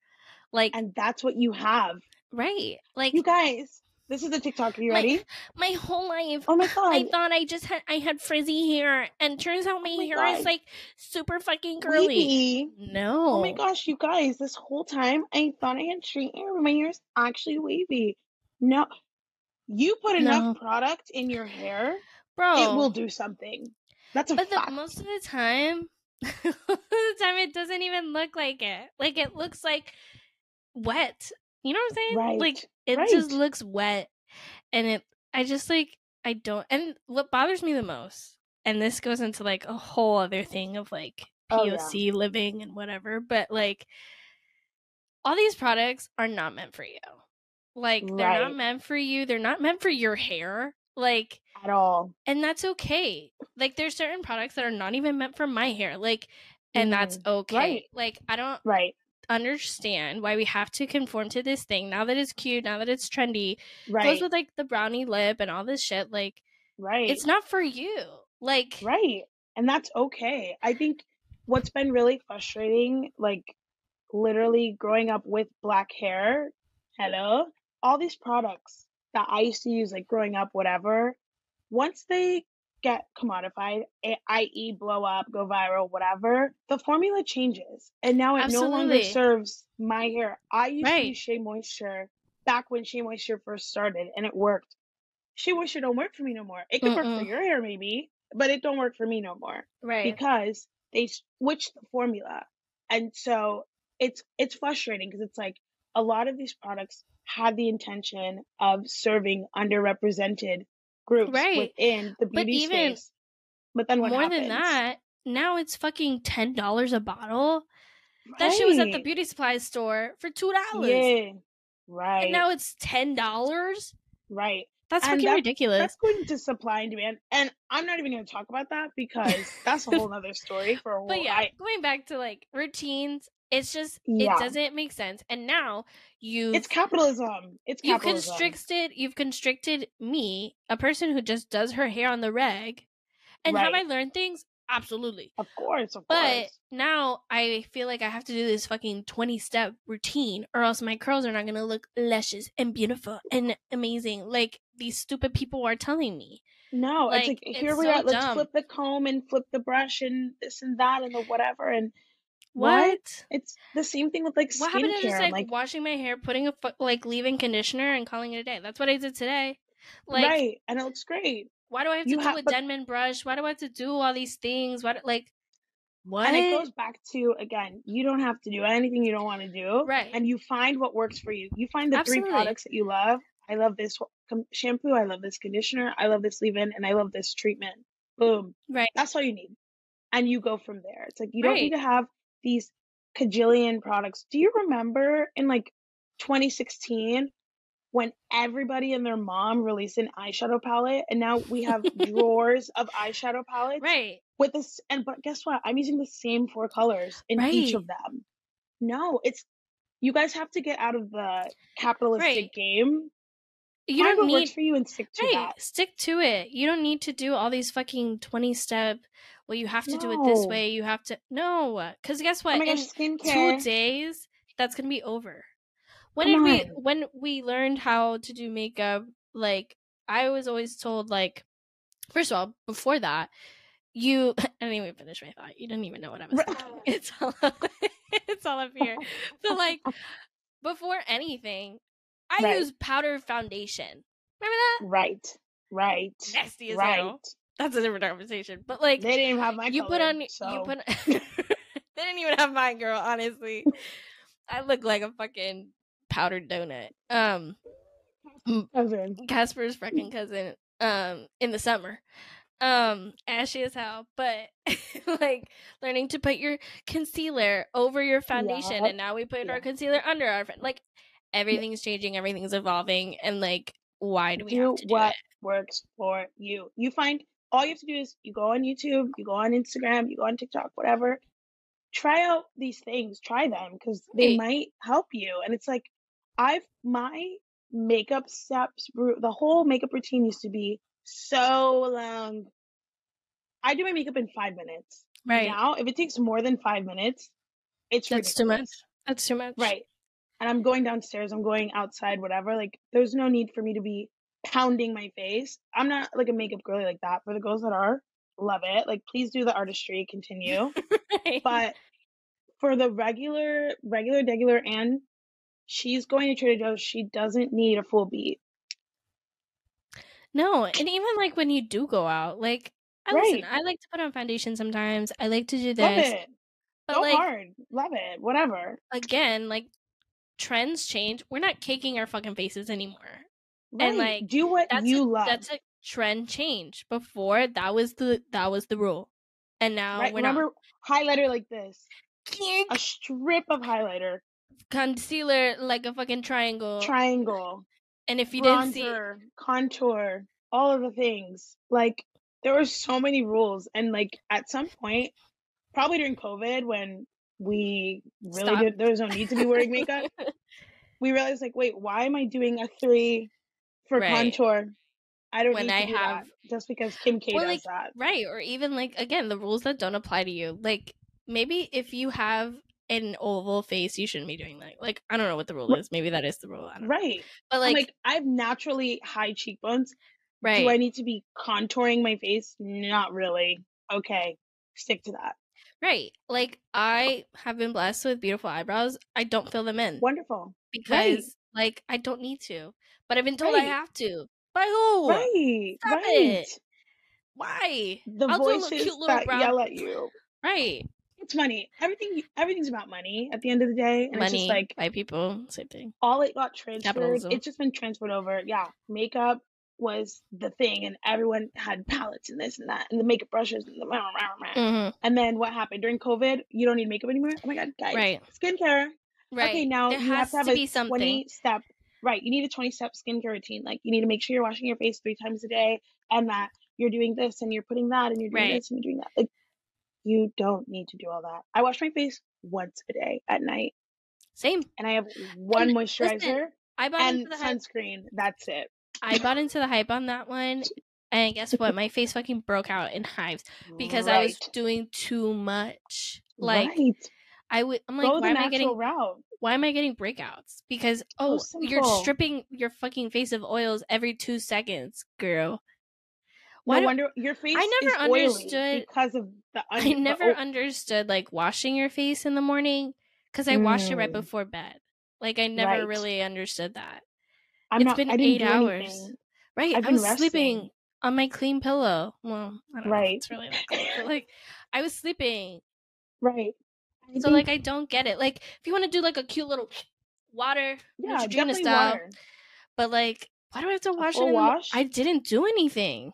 Like And that's what you have. right. Like You guys, This is a TikTok. Are you My- ready? My whole life, Oh my god. I thought I just had I had frizzy hair, and turns out oh my, my hair is like super fucking curly. Wavy. No. Oh my gosh, you guys, this whole time I thought I had straight hair, but my hair is actually wavy. No. You put enough No. product in your hair, bro. it will do something. That's a But the, most of the time, the time it doesn't even look like it. Like it looks like wet. You know what I'm saying? Right, Like it just looks wet, and it. I just like I don't. And what bothers me the most, and this goes into like a whole other thing of like Oh, yeah. POC living and whatever, but like all these products are not meant for you. Like they're Right. not meant for you. They're not meant for your hair. Like At all. and that's okay. Like there's certain products that are not even meant for my hair. Like and that's okay. Mm-hmm. right. Like I don't Right. understand why we have to conform to this thing now that it's cute, now that it's trendy. Right. Goes with like the brownie lip and all this shit. Like right. it's not for you. Like Right. And that's okay. I think what's been really frustrating, like literally growing up with black hair, hello, all these products that I used to use, like growing up, whatever, once they get commodified, i.e., blow up, go viral, whatever, the formula changes. And now it no longer serves my hair. I used to use Shea Moisture back when Shea Moisture first started and it worked. Shea Moisture don't work for me no more. It could work for your hair maybe, but it don't work for me no more right. because they switched the formula. And so it's it's frustrating because it's like a lot of these products had the intention of serving underrepresented groups Right. within the But beauty even space. But then More happens? than that, now it's fucking ten dollars a bottle. That shit was at the beauty supply store for two dollars. Yeah. Right. And now it's ten dollars. right. That's And fucking ridiculous. That's going to supply and demand. And I'm not even going to talk about that because that's a whole other story for a whole But yeah, I, going back to like routines, it's just Yeah. it doesn't make sense. And now you it's capitalism. It's capitalism. you constricted you've constricted me, a person who just does her hair on the reg. And have I learned things? Absolutely. Of course, of But course. now I feel like I have to do this fucking 20 step routine or else my curls are not going to look luscious and beautiful and amazing like these stupid people are telling me. No, it's Like, like here it's we so are. Let's flip the comb and flip the brush and this and that and the whatever. And What? What? it's the same thing with like What happened to skincare. just like, like washing my hair, putting a like leave-in conditioner and calling it a day? That's what I did today. Like, right, and it looks great. why do I have to You do have- a but- Denman brush? Why do I have to do all these things? What like what? And it goes back to again, you don't have to do anything you don't want to do. Right. And you find what works for you. You find the Absolutely. three products that you love. I love this shampoo. I love this conditioner. I love this leave-in, and I love this treatment. Boom. right. That's all you need. And you go from there. It's like you don't need to have these cajillion products. Do you remember in like 2016 when everybody and their mom released an eyeshadow palette and now we have drawers of eyeshadow palettes Right. with this and but guess what? I'm using the same four colors in each of them. No, it's you guys have to get out of the capitalistic Right. game. You Find don't need works for you and stick to Right. that. Stick to it. You don't need to do all these fucking 20 step, well, you have to do it this way. You have to, no. Because guess oh what? Oh my In skincare. two days, that's going to be over. When Come did we, when we learned how to do makeup, like, I was always told, like, first of all, before that, you, I didn't even finish my thought. You didn't even know what I was thinking. It's all, up, it's all up here. But, like, before anything, I Right. use powder foundation. Remember that? Right. Right. nasty as Right. hell. That's a different conversation. But like They didn't even have my you put color, on you put they didn't even have mine, girl, honestly. I look like a fucking powdered donut. Um cousin. Casper's freaking cousin um in the summer. Um ashy as hell, but like learning to put your concealer over your foundation Yup. and now we put our concealer under our like everything's changing, everything's evolving and like why do we do have to do what it? works for you. You find all you have to do is you go on YouTube, you go on Instagram, you go on TikTok, whatever. Try out these things, try them because they Right. might help you. And it's like I've my makeup steps, the whole makeup routine used to be so long. I do my makeup in five minutes. Right. Now, if it takes more than five minutes, it's That's too much. That's too much. Right. and I'm going downstairs, I'm going outside, whatever, like there's no need for me to be pounding my face. I'm not like a makeup girly like that. For the girls that are, love it. Like please do the artistry, continue. Right. but for the regular, regular, regular and she's going to Trader Joe's, she doesn't need a full beat. no, and even like when you do go out, like I listen, I like to put on foundation sometimes. I like to do this. Love it. But Go like hard. Love it. Whatever. again, like trends change. We're not caking our fucking faces anymore. Right. And, like, do what That's you a, love. that's a trend change. Before that was the that was the rule. And now right. we're Remember highlighter like this. not A strip of highlighter. concealer like a fucking triangle. Triangle. and if you didn't see contour, all of the things. Like there were so many rules, and like at some point, probably during COVID, when we really Stop. did, there was no need to be wearing makeup. we realized like, wait, why am I doing a three for Right. contour? I don't When need to I do have- just because Kim K does like, that. Right. Or even like again, the rules that don't apply to you. Like maybe if you have an oval face, you shouldn't be doing that. Like I don't know what the rule is. Maybe that is the rule. I don't know. Right. But like, like I have naturally high cheekbones. right. Do I need to be contouring my face? Not really. Okay. Stick to that. right. Like I have been blessed with beautiful eyebrows. I don't fill them in Wonderful. because like I don't need to. But I've been told I have to. By who? Right. Stop right. it. Why? The I'll do a little voices cute little that brow- yell at you. Right. It's money. Everything. Everything's about money at the end of the day, and it's Money, just like by people, same thing. all it got transferred. Capitalism. It's just been transferred over. Yeah, makeup was the thing, and everyone had palettes and this and that, and the makeup brushes and the rah, rah, rah, rah. hmm And then what happened during COVID? You don't need makeup anymore. Oh my god, guys! Right. Skincare. Right. Okay, now there you has have to have to a be something. twenty step. Right, you need a twenty step skincare routine. Like you need to make sure you're washing your face three times a day, and that you're doing this and you're putting that and you're doing Right. this and you're doing that. Like you don't need to do all that. I wash my face once a day at night, Same. and I have one And moisturizer listen, I bought and into the hype. sunscreen. That's it. I bought into the hype on that one, and guess what? My face fucking broke out in hives because I was doing too much. Like right. I would, I'm like, Go why am I getting, route. why am I getting breakouts? Because oh, you're stripping your fucking face of oils every two seconds, girl. Why No do- wonder your face I never understood- because of the. I onion- the never understood like washing your face in the morning because I washed it right Mm. before bed. Like I never Right. really understood that. I'm it's not. been I didn't eight hours. anything. Right, I've I been was sleeping on my clean pillow. Well, I don't know Right. it's really that clean, but like I was sleeping. Right. I So think- like I don't get it. Like if you want to do like a cute little water yeah, Neutrogena style, water. but like why do I have to wash it? full In the, mo- wash? I didn't do anything.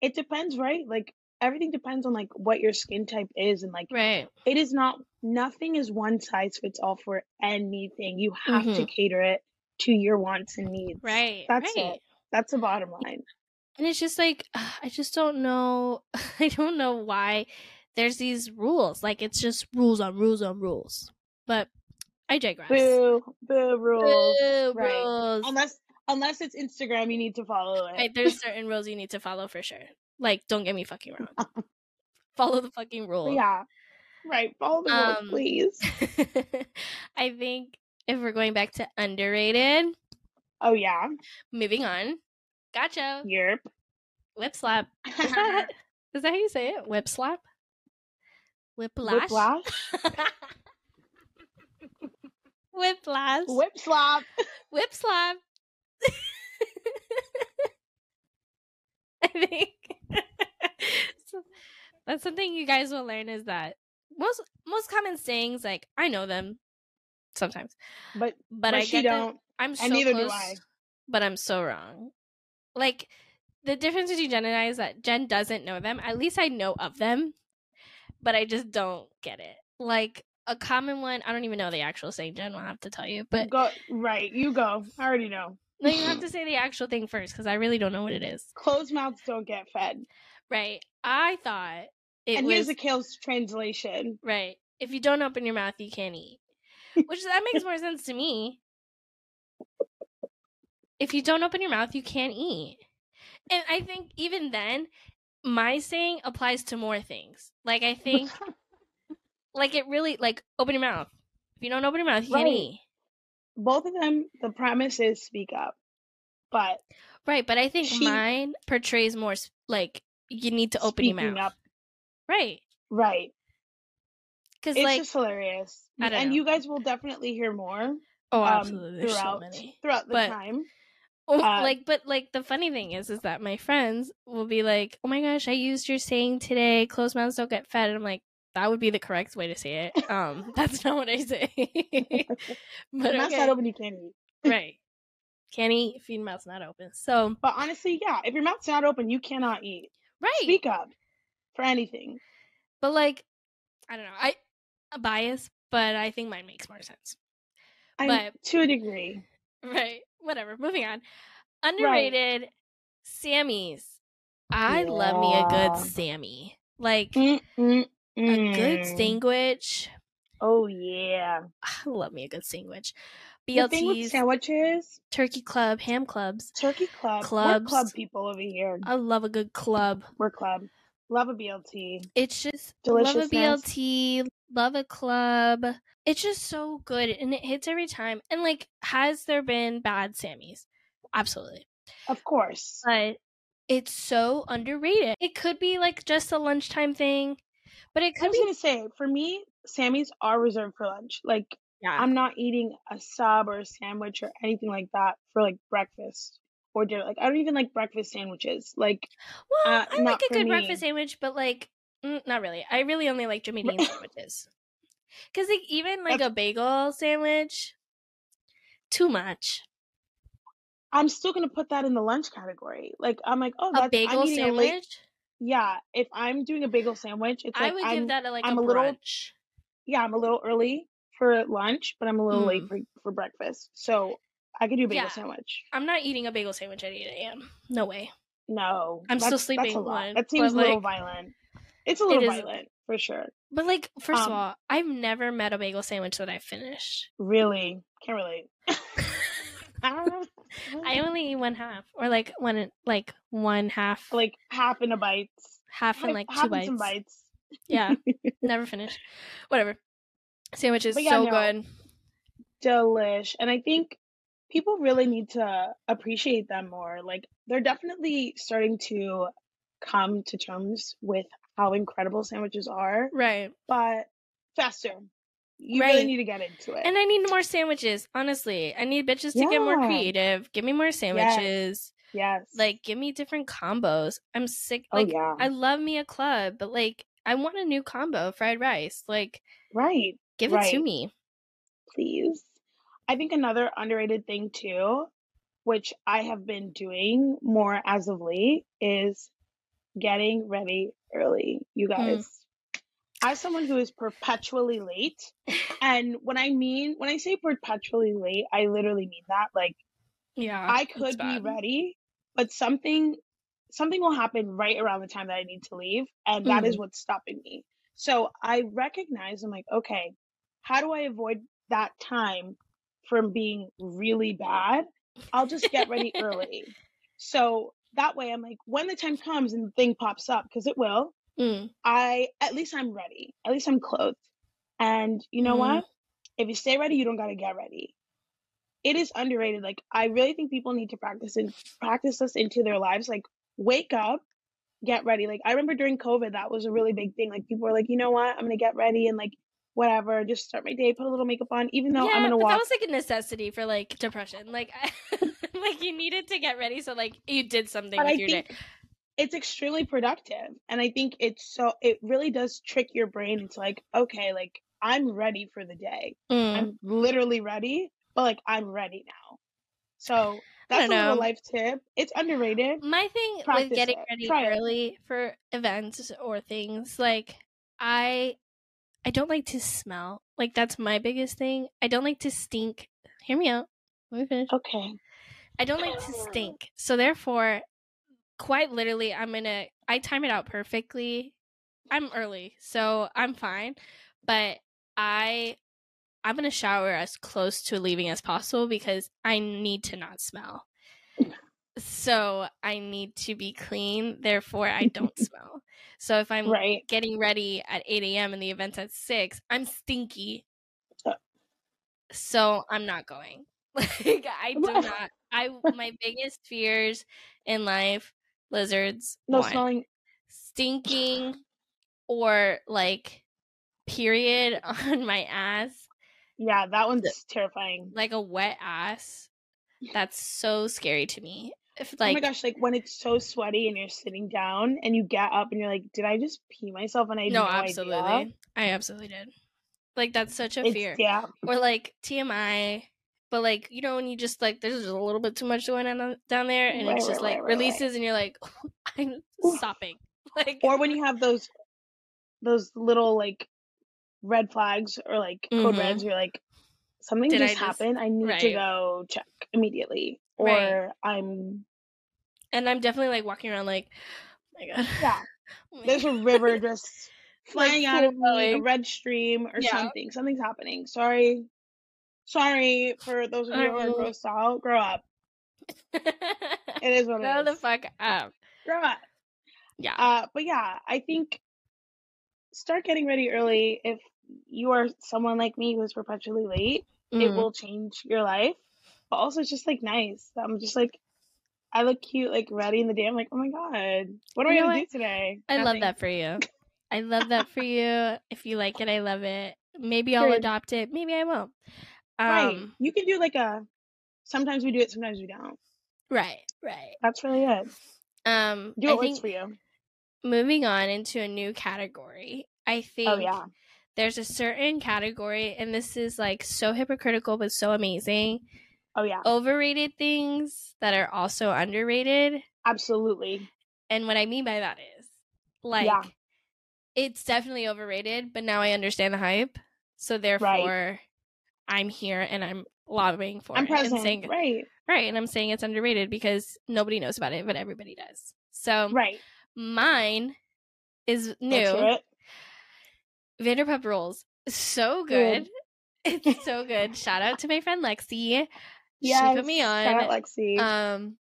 It depends, right? Like everything depends on like what your skin type is, and like Right. it is not. Nothing is one size fits all for anything. You have to cater it to your wants and needs. Mm-hmm. Right. That's right. it. That's the bottom line. And it's just like I just don't know. I don't know why there's these rules. Like it's just rules on rules on rules. But I digress. Boo, boo rules. Boo, Right. rules. Unless unless it's Instagram, you need to follow it. Right, there's certain rules you need to follow for sure. Like, don't get me fucking wrong. follow the fucking rule. Yeah. Right. Follow the rules, Um, please. I think if we're going back to underrated, Oh yeah. moving on. Gotcha. Yerp. Whip slap. Is that, is that how you say it? Whip slap? Whiplash? Whiplash. Whiplash. Whip slap. Whip slap. I think so that's something you guys will learn is that most most common sayings like I know them sometimes, But but, but I she get them- don't. I'm so and neither close, do I. but I'm so wrong. Like the difference between Jenn and I is that Jenn doesn't know them. At least I know of them, but I just don't get it. Like a common one, I don't even know the actual saying. Jenn will have to tell you, but go right. You go. I already know. no, you have to say the actual thing first because I really don't know what it is. Closed mouths don't get fed. Right? I thought it and was here's a Kale's translation. right. If you don't open your mouth, you can't eat. Which that makes more sense to me. If you don't open your mouth, you can't eat. And I think even then, my saying applies to more things. Like I think like it really like open your mouth. If you don't open your mouth, you can't eat. both of them, the premise is speak up, but Right, but I think She- mine portrays more like you need to open your mouth. up, Right. right? Because It's like just hilarious, and know. you guys will definitely hear more oh um, absolutely so throughout many. throughout the But- time. Oh, uh, like but like the funny thing is is that my friends will be like, "Oh my gosh, I used your saying today, closed mouths don't get fed." And I'm like, that would be the correct way to say it. Um that's not what I say. but Your mouth's okay. not open, you can't eat. right. Can't eat if your mouth's not open. So, But honestly, yeah, if your mouth's not open, you cannot eat. right. Speak up for anything. But like, I don't know. I a bias, but I think mine makes more sense. I'm But- to a degree. Right. Whatever. Moving on. Underrated Sammys. I love me a good Sammy. Like Mm, mm, a good sandwich. Oh yeah. I love me a good sandwich. The thing with BLTs, sandwiches, turkey club, ham clubs. turkey club. Clubs. We're club people over here. I love a good club. We're club. Love a BLT. It's just love a BLT, love a club. It's just so good and it hits every time. And like, has there been bad Sammys? Absolutely. Of course. But it's so underrated. It could be like just a lunchtime thing, but it could I was be. gonna say, for me, Sammy's are reserved for lunch. Like Yeah. I'm not eating a sub or a sandwich or anything like that for like breakfast or dinner. Like I don't even like breakfast sandwiches. Like well, uh, I like a good me. breakfast sandwich, but like, mm, not really. I really only like Jimmy Dean sandwiches. Because like even like That's- a bagel sandwich, too much. I'm still gonna put that in the lunch category. Like I'm like, oh, A that's bagel I'm eating a late. sandwich, Yeah, if I'm doing a bagel sandwich, it's I like would I'm give that a, like I'm a a little- brunch. yeah, I'm a little early for lunch, but I'm a little late Mm. for for breakfast. So I could do a bagel Yeah. sandwich. I'm not eating a bagel sandwich at 8 a.m. No way. No, I'm still that's- That's sleeping a lot. one, That seems a little like, violent. It's a little is- violent for sure. But like, first of Um, all, I've never met a bagel sandwich that I finished. Really, can't relate. I only eat one half, or like one like one half, like half in a bite. half in like half two bites. bites. Yeah, never finished. Whatever. Sandwich is yeah, so no. good. Delish. And I think people really need to appreciate them more. Like they're definitely starting to come to terms with how incredible sandwiches are, Right. but faster. You Right. really need to get into it. And I need more sandwiches. Honestly, I need bitches to get more creative. Give me more sandwiches. yes. Like, give me different combos. I'm sick. oh Like, yeah. I love me a club, but like, I want a new combo fried rice. Like, right. give it to me. please. I think another underrated thing too, which I have been doing more as of late, is getting ready early. You Mm. guys. As someone who is perpetually late, and when I mean when I say perpetually late, I literally mean that. Like Yeah. I could be ready, but something something will happen right around the time that I need to leave, and that Mm. is what's stopping me. So I recognize I'm like, okay, how do I avoid that time from being really bad? I'll just get ready early. So that way I'm like, when the time comes and the thing pops up, because it will, Mm. I at least I'm ready. At least I'm clothed. And you know Mhm. what? If you stay ready, you don't gotta get ready. It is underrated. Like I really think people need to practice and practice this into their lives. Like wake up, get ready. Like I remember during COVID, that was a really big thing. Like people were like, you know what? I'm gonna get ready and like whatever, just start my day, put a little makeup on, even though yeah, I'm gonna walk. that was like a necessity for like depression. Like, like you needed to get ready, so like you did something but with I your think day. it's extremely productive. And I think it's so it really does trick your brain into like, okay, like I'm ready for the day. Mm. I'm literally ready, but like I'm ready now. So that's a little life tip. It's underrated. My thing with Practice getting it. ready Try it. early for events or things, like I I don't like to smell. Like that's my biggest thing. I don't like to stink. Hear me out. Let me finish. Okay. I don't like to stink. So therefore, quite literally, I'm gonna I time it out perfectly. I'm early, so I'm fine. But I I'm gonna shower as close to leaving as possible because I need to not smell. So I need to be clean, therefore I don't smell. So if I'm Right. getting ready at 8 a.m. and the event's at 6, I'm stinky. Uh. so I'm not going. Like I do not. I my biggest fears in life: lizards. No one. smelling. stinking, or like period on my ass, Yeah, that one's terrifying. like a wet ass. That's so scary to me. If oh my gosh, like when it's so sweaty and you're sitting down and you get up and you're like, did I just pee myself? And I no, no, absolutely, idea. I absolutely did. Like that's such a It's, fear. yeah, or like TMI, but like you know when you just like there's just a little bit too much going on down there, and Right, it's just right, like right, releases, and you're like, I'm Oof. stopping. Like or when you have those those little like red flags or like code Mhm. reds, you're like, something Did I just just- happened. I need to go check immediately, or Right. I'm and I'm definitely like walking around like, oh my god, yeah. Oh my There's a river just flying out of me, a red stream or Yeah. something. Something's happening. Sorry. Sorry for those of you who are grossed out. Grow up. It is what Grow it the fuck up. Grow up. Yeah. Uh, but yeah, I think start getting ready early. If you are someone like me who's perpetually late, it Mhm. will change your life. But also, it's just like nice. I'm just like, I look cute, like ready in the day. I'm like, oh my god, what am You I gonna what? do today? I love that for you. I love that for you. If you like it, I love it. Maybe I'll Period. adopt it. Maybe I won't. right. Um, You can do like a. Sometimes we do it, sometimes we don't. right, right. That's really it. Um, Do I what works for you. moving on into a new category, I think Oh yeah. there's a certain category, and this is like so hypocritical but so amazing. Oh yeah. Overrated things that are also underrated. Absolutely. And what I mean by that is like Yeah. it's definitely overrated, but now I understand the hype. So therefore I'm here and I'm lobbying for I'm it and present. saying Right. right, and I'm saying it's underrated because nobody knows about it, but everybody does. So Right. mine is new. Vanderpump Rules. So Good. good. It's so good. Shout out to my friend Lexi. Yes. She put me on. Shout out Lexi. Um,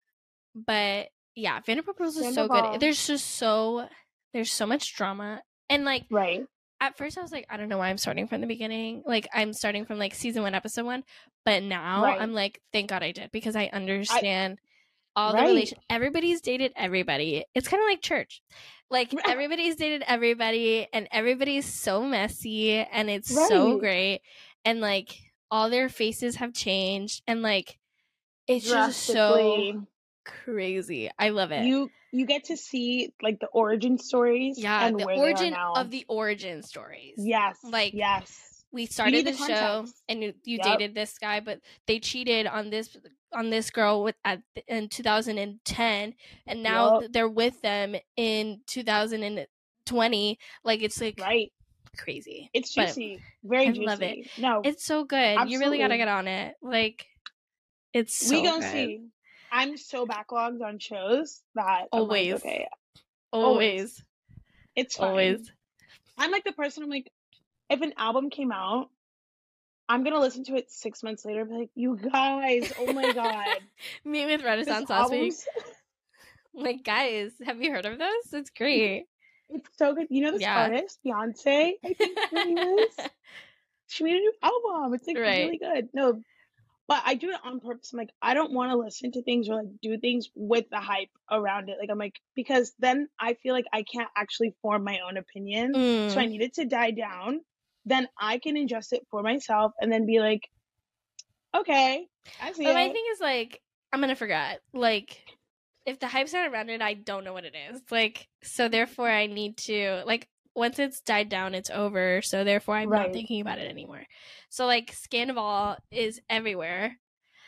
but yeah, Vanderpump Rules is so good. There's just so there's so much drama, and like right. at first I was like, I don't know why I'm starting from the beginning. Like I'm starting from like season one, episode one, but now Right. I'm like, thank God I did because I understand all the Right. relation. Everybody's dated everybody. It's kind of like church. Like everybody's dated everybody, and everybody's so messy, and it's so great, and like all their faces have changed, and like it's just so crazy. I love it. You you get to see like the origin stories. yeah, and the where origin they are now. of the origin stories. Yes. like, yes. we started the the, show and you, you Yep. dated this guy but they cheated on this on this girl with at in 2010 and now Yep. they're with them in 2020 like it's like Right. Crazy It's But juicy. Very I juicy. love it. No. it's so good you really gotta get on it like it's so we gonna good. see. I'm so backlogged on shows that I'm like, Always. okay, always it's fine. always I'm like the person. I'm like, if an album came out, I'm gonna listen to it six months later. Be like, you guys, oh my god, meet with this renaissance last week album's like guys have you heard of this it's great it's so good. You know this Yeah. artist, Beyonce. I think is. She made a new album. It's like Right. really good. No, but I do it on purpose. I'm like, I don't want to listen to things or like do things with the hype around it. Like I'm like because then I feel like I can't actually form my own opinion. So I Mm. need it to die down. Then I can ingest it for myself and then be like, okay, I see But my thing is like, I'm gonna forget. Like, if the hype's not around it, I don't know what it is. Like, so therefore, I need to like once it's died down, it's over. So therefore, I'm Right. not thinking about it anymore. So like, Scandoval is everywhere,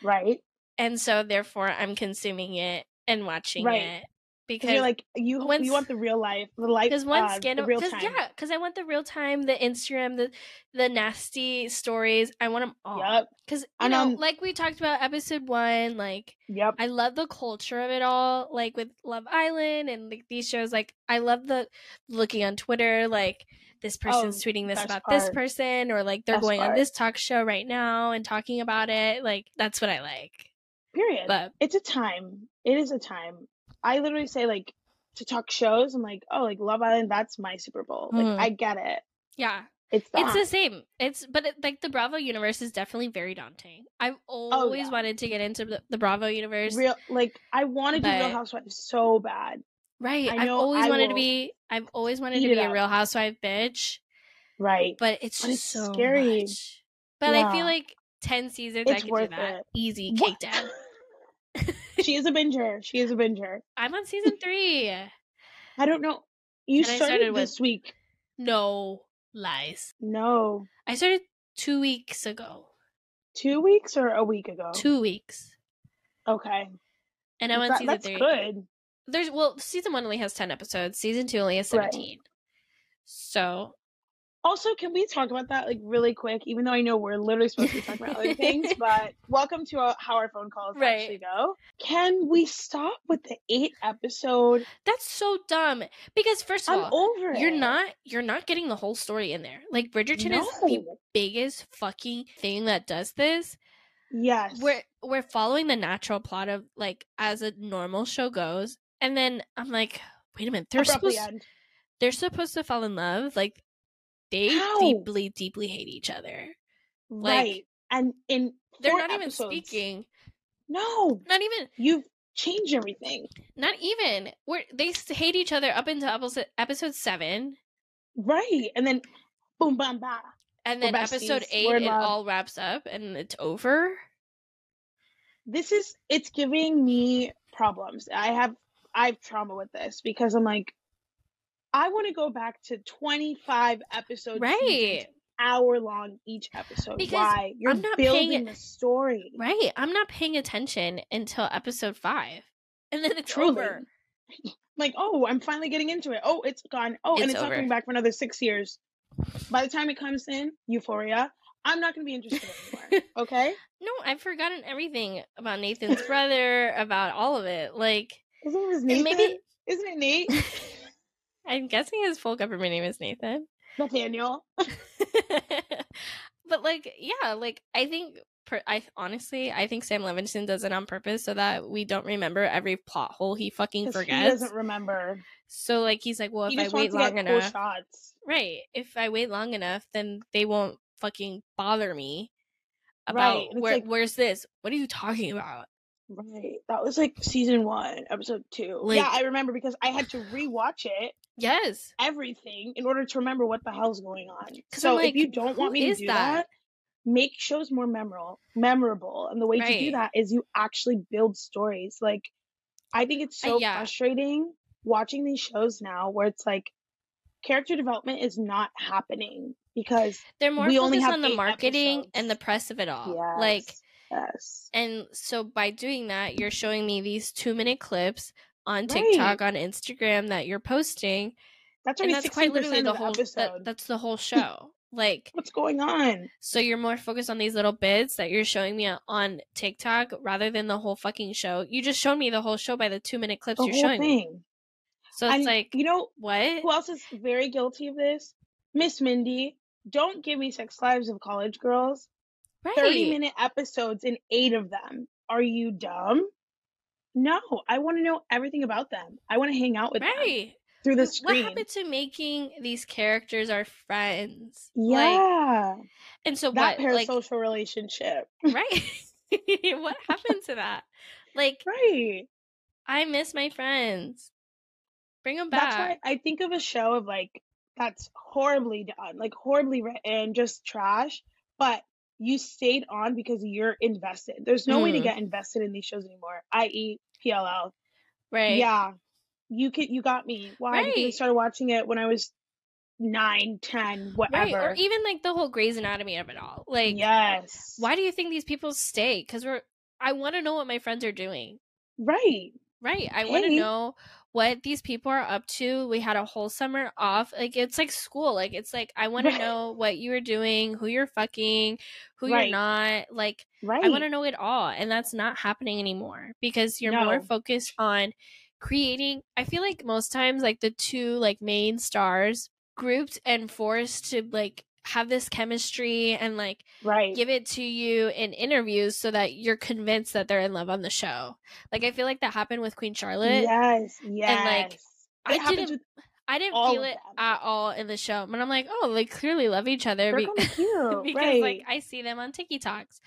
right? and so therefore, I'm consuming it and watching Right. it Because you're like you once- you want the real life, the life, because one uh, the scandal, real because time. yeah, because I want the real time, the Instagram, the the nasty stories. I want them all. Yep, Because you And, know, um, like we talked about episode one, like yep, I love the culture of it all, like with Love Island and like these shows. Like I love the looking on Twitter, like this person's tweeting this Oh, about this person, or like they're Best going on this talk show right now and talking about it. Like that's what I like. period. But it's a time. It is a time. I literally say like to talk shows. I'm like, oh, like Love Island. That's my Super Bowl. Like Mhm. I get it. yeah, It's that. It's the same. It's but it, like the Bravo universe is definitely very daunting. I've always Oh, yeah. wanted to get into the, the Bravo universe. real like I want to do Real But- Housewives so bad. right. I I've know always I wanted to be I've always wanted to be a real housewife bitch, Right. but it's But just it's so scary. much. But I feel like 10 seasons I It's could worth do that. it. Easy cake down. She is a binger. She is a binger. I'm on season 3. I don't know. You started, started with- this week. No lies. No. I started 2 weeks ago. Two weeks or a week ago? 2 weeks. Okay. And I'm on That- season that's 3. good. There's well, season 1 only has 10 episodes. Season 2 only has Right. 17. So, Also, can we talk about that like really quick? Even though I know we're literally supposed to be talking about other things, but welcome to our, how our phone calls Right. actually go. Can we stop with the eight episode? that's so dumb because first of I'm all, over it. you're not you're not getting the whole story in there. Like Bridgerton is the biggest fucking thing that does this. Yes. We're we're following the natural plot of like as a normal show goes, and then I'm like, wait a minute, they're abruptly supposed end. they're supposed to fall in love. Like they How? deeply deeply hate each other. like, right. And in They're not even speaking. No, Not even you've changed everything. not even. We're they hate each other up until episode episode seven. Right. And then boom, bam, bam. And then episode eight, it love. all wraps up and it's over. This is it's giving me problems. I have I have trauma with this because I'm like, I want to go back to 25 episodes, Right. hour long each episode. Because Why? You're I'm not paying building the story. Right. I'm not paying attention until episode five. And then it's Truly. over. Like, oh, I'm finally getting into it. Oh, it's gone. Oh, and It's it's not coming back for another six years. By the time it comes in, Euphoria, I'm not going to be interested anymore. Okay? No, I've forgotten everything about Nathan's brother, about all of it. Like, His name is and Nathan. maybe Isn't it Nate? I'm guessing his full government name is Nathan. Nathaniel. but like, yeah, like I think. Per, I honestly, I think Sam Levinson does it on purpose so that we don't remember every plot hole he fucking 'Cause He forgets. doesn't remember. So like, he's like, well, he if I wait long cool enough, shots. Right. If I wait long enough, then they won't fucking bother me about Right, where like- where's this? What are you talking about? Right. That was like season one, episode two. Like- yeah, I remember because I had to rewatch it, Yes. everything, in order to remember what the hell's going on. So like, if you don't want me to do that? that? make shows more memorable. Memorable, and the way to do that is you actually build stories. Like, I think it's Uh, so yeah. frustrating watching these shows now, where it's like character development is not happening because They're more We only focused have on the marketing and the press of it all. yes, Like yes, and so by doing that, you're showing me these two minute clips on Right. TikTok, on Instagram that you're posting. that's And that's quite literally the the whole that, that's the whole show. like What's going on? So you're more focused on these little bits that you're showing me on TikTok rather than the whole fucking show. You just showed me the whole show by the two minute clips The you're showing me. So it's and like, you know what? who else is very guilty of this? Miss Mindy. Don't give me sex lives of college girls. Right. 30 minute episodes and eight of them. Are you dumb? No, I want to know everything about them. I want to hang out with them through the screen. What happened to making these characters our friends? Like, Yeah, and so that what? Like, parasocial relationship. right? what happened to that? Like, Right. I miss my friends. Bring them That's back. why I think of a show of like that's horribly done, like horribly written, just trash. But you stayed on because you're invested. There's no way to Mm. get invested in these shows anymore, i.e., PLL. right. Yeah, you could. You got me. Why? Because I Right. started watching it when I was nine, ten, Right. whatever. Or even like the whole Grey's Anatomy of it all. Like, yes. why do you think these people stay? Because we're. I want to know what my friends are doing. Right. Right. I want to know what these people are up to. We had a whole summer off. Like it's like school. Like it's like I want Right. to know what you are doing, who you're fucking, who Right. you're not. Like Right. I want to know it all, and that's not happening anymore because you're more focused on creating. I feel like most times, like the two like main stars grouped and forced to like have this chemistry and like right. give it to you in interviews so that you're convinced that they're in love on the show. Like I feel like that happened with Queen Charlotte. Yes. Yes. And like, it I didn't I didn't feel it them. at all in the show, but I'm like, oh, they clearly love each other They're be- cute, because right? like I see them on TikToks.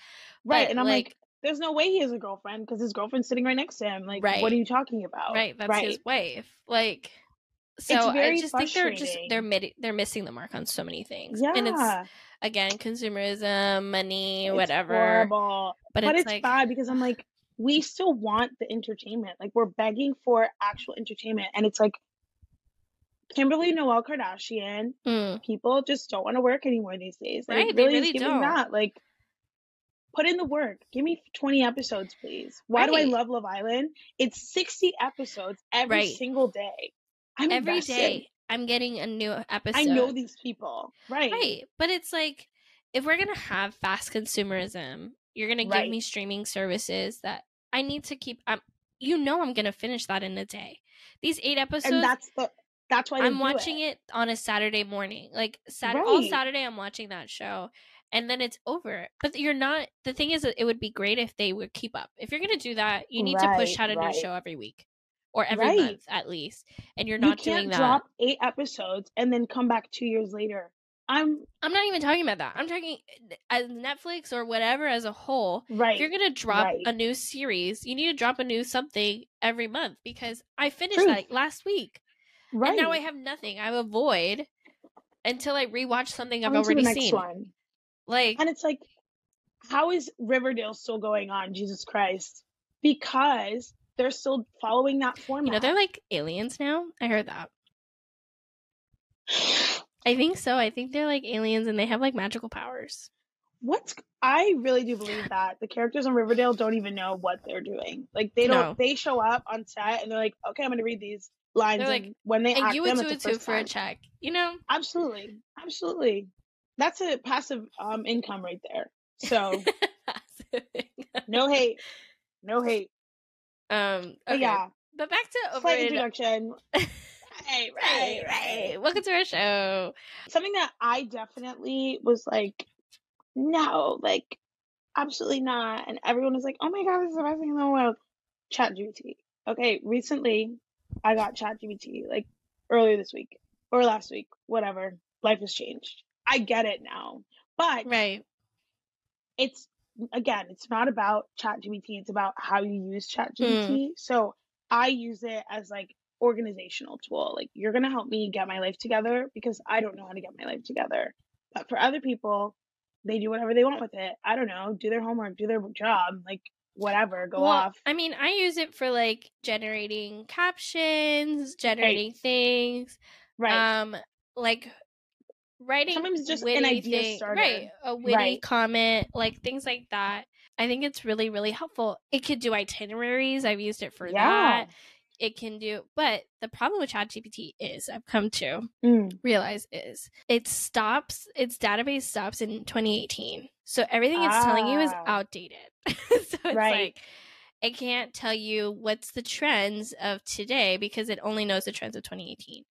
right, but, and I'm like- like, there's no way he has a girlfriend because his girlfriend's sitting right next to him. Like, Right. what are you talking about? Right, that's right. his wife. Like, so very I just think they're just they're mid- they're missing the mark on so many things, Yeah, and it's again consumerism, money, It's whatever. horrible. But, but it's, it's like, bad because I'm like, we still want the entertainment. Like we're begging for actual entertainment, and it's like Kimberly Noel Kardashian. mm, People just don't want to work anymore these days. And Right, really, really giving don't. that. Like, put in the work. Give me 20 episodes, please. Why do I love Love Island? It's 60 episodes every Right. single day. I'm every invested. day I'm getting a new episode. I know these people. Right. Right. But it's like if we're going to have fast consumerism, you're going to give me streaming services that I need to keep um you know I'm going to finish that in a day. These 8 episodes And that's the that's why I'm watching it. it. on a Saturday morning. Like Sat- all Right. Saturday I'm watching that show and then it's over. But you're not the thing is that it would be great if they would keep up. If you're going to do that, you need to push out a right. new show every week or every Right. month at least. And you're You not can't doing that. drop eight episodes and then come back two years later. I'm I'm not even talking about that. I'm talking eh, as Netflix or whatever as a whole. right. If you're gonna drop right. a new series, you need to drop a new something every month because I finished Truth. that last week right. and now I have nothing. I have a void until I rewatch something I've already seen. one. Like And it's like, how is Riverdale still going on? Jesus Christ! Because they're still following that format. you know, they're like aliens now. I heard that. I think so. I think they're like aliens and they have like magical powers. What's I really do believe that the characters on Riverdale don't even know what they're doing. Like they don't. No. They show up on set and they're like, "Okay, I'm going to read these lines." They're and like, when they And act you would do it too for a check. You know? Absolutely, absolutely. That's a passive um income right there. So no hate, no hate. Um okay. yeah, But back to slight introduction. right, right, right. Welcome to our show. Something that I definitely was like, no, like, absolutely not. And everyone was like, oh my god, this is the best thing in the world. ChatGPT. Okay, recently I got ChatGPT, like earlier this week or last week, whatever. Life has changed. I get it now, but Right. it's again, it's not about ChatGPT. It's about how you use. ChatGPT. So I use it as like organizational tool. Like you're gonna help me get my life together because I don't know how to get my life together. But for other people, they do whatever they want with it. I don't know, do their homework, do their job, like whatever, go well, off. I mean, I use it for like generating captions, generating things, Right. um, like writing. Sometimes just an idea thing- starter. right? A witty Right. comment, like things like that. I think it's really, really helpful. It could do itineraries. I've used it for yeah. that. It can do, but the problem with ChatGPT is I've come to Mm. realize is it stops its database stops in 2018 so everything it's telling you is Ah. outdated so it's Right. like it can't tell you what's the trends of today because it only knows the trends of 2018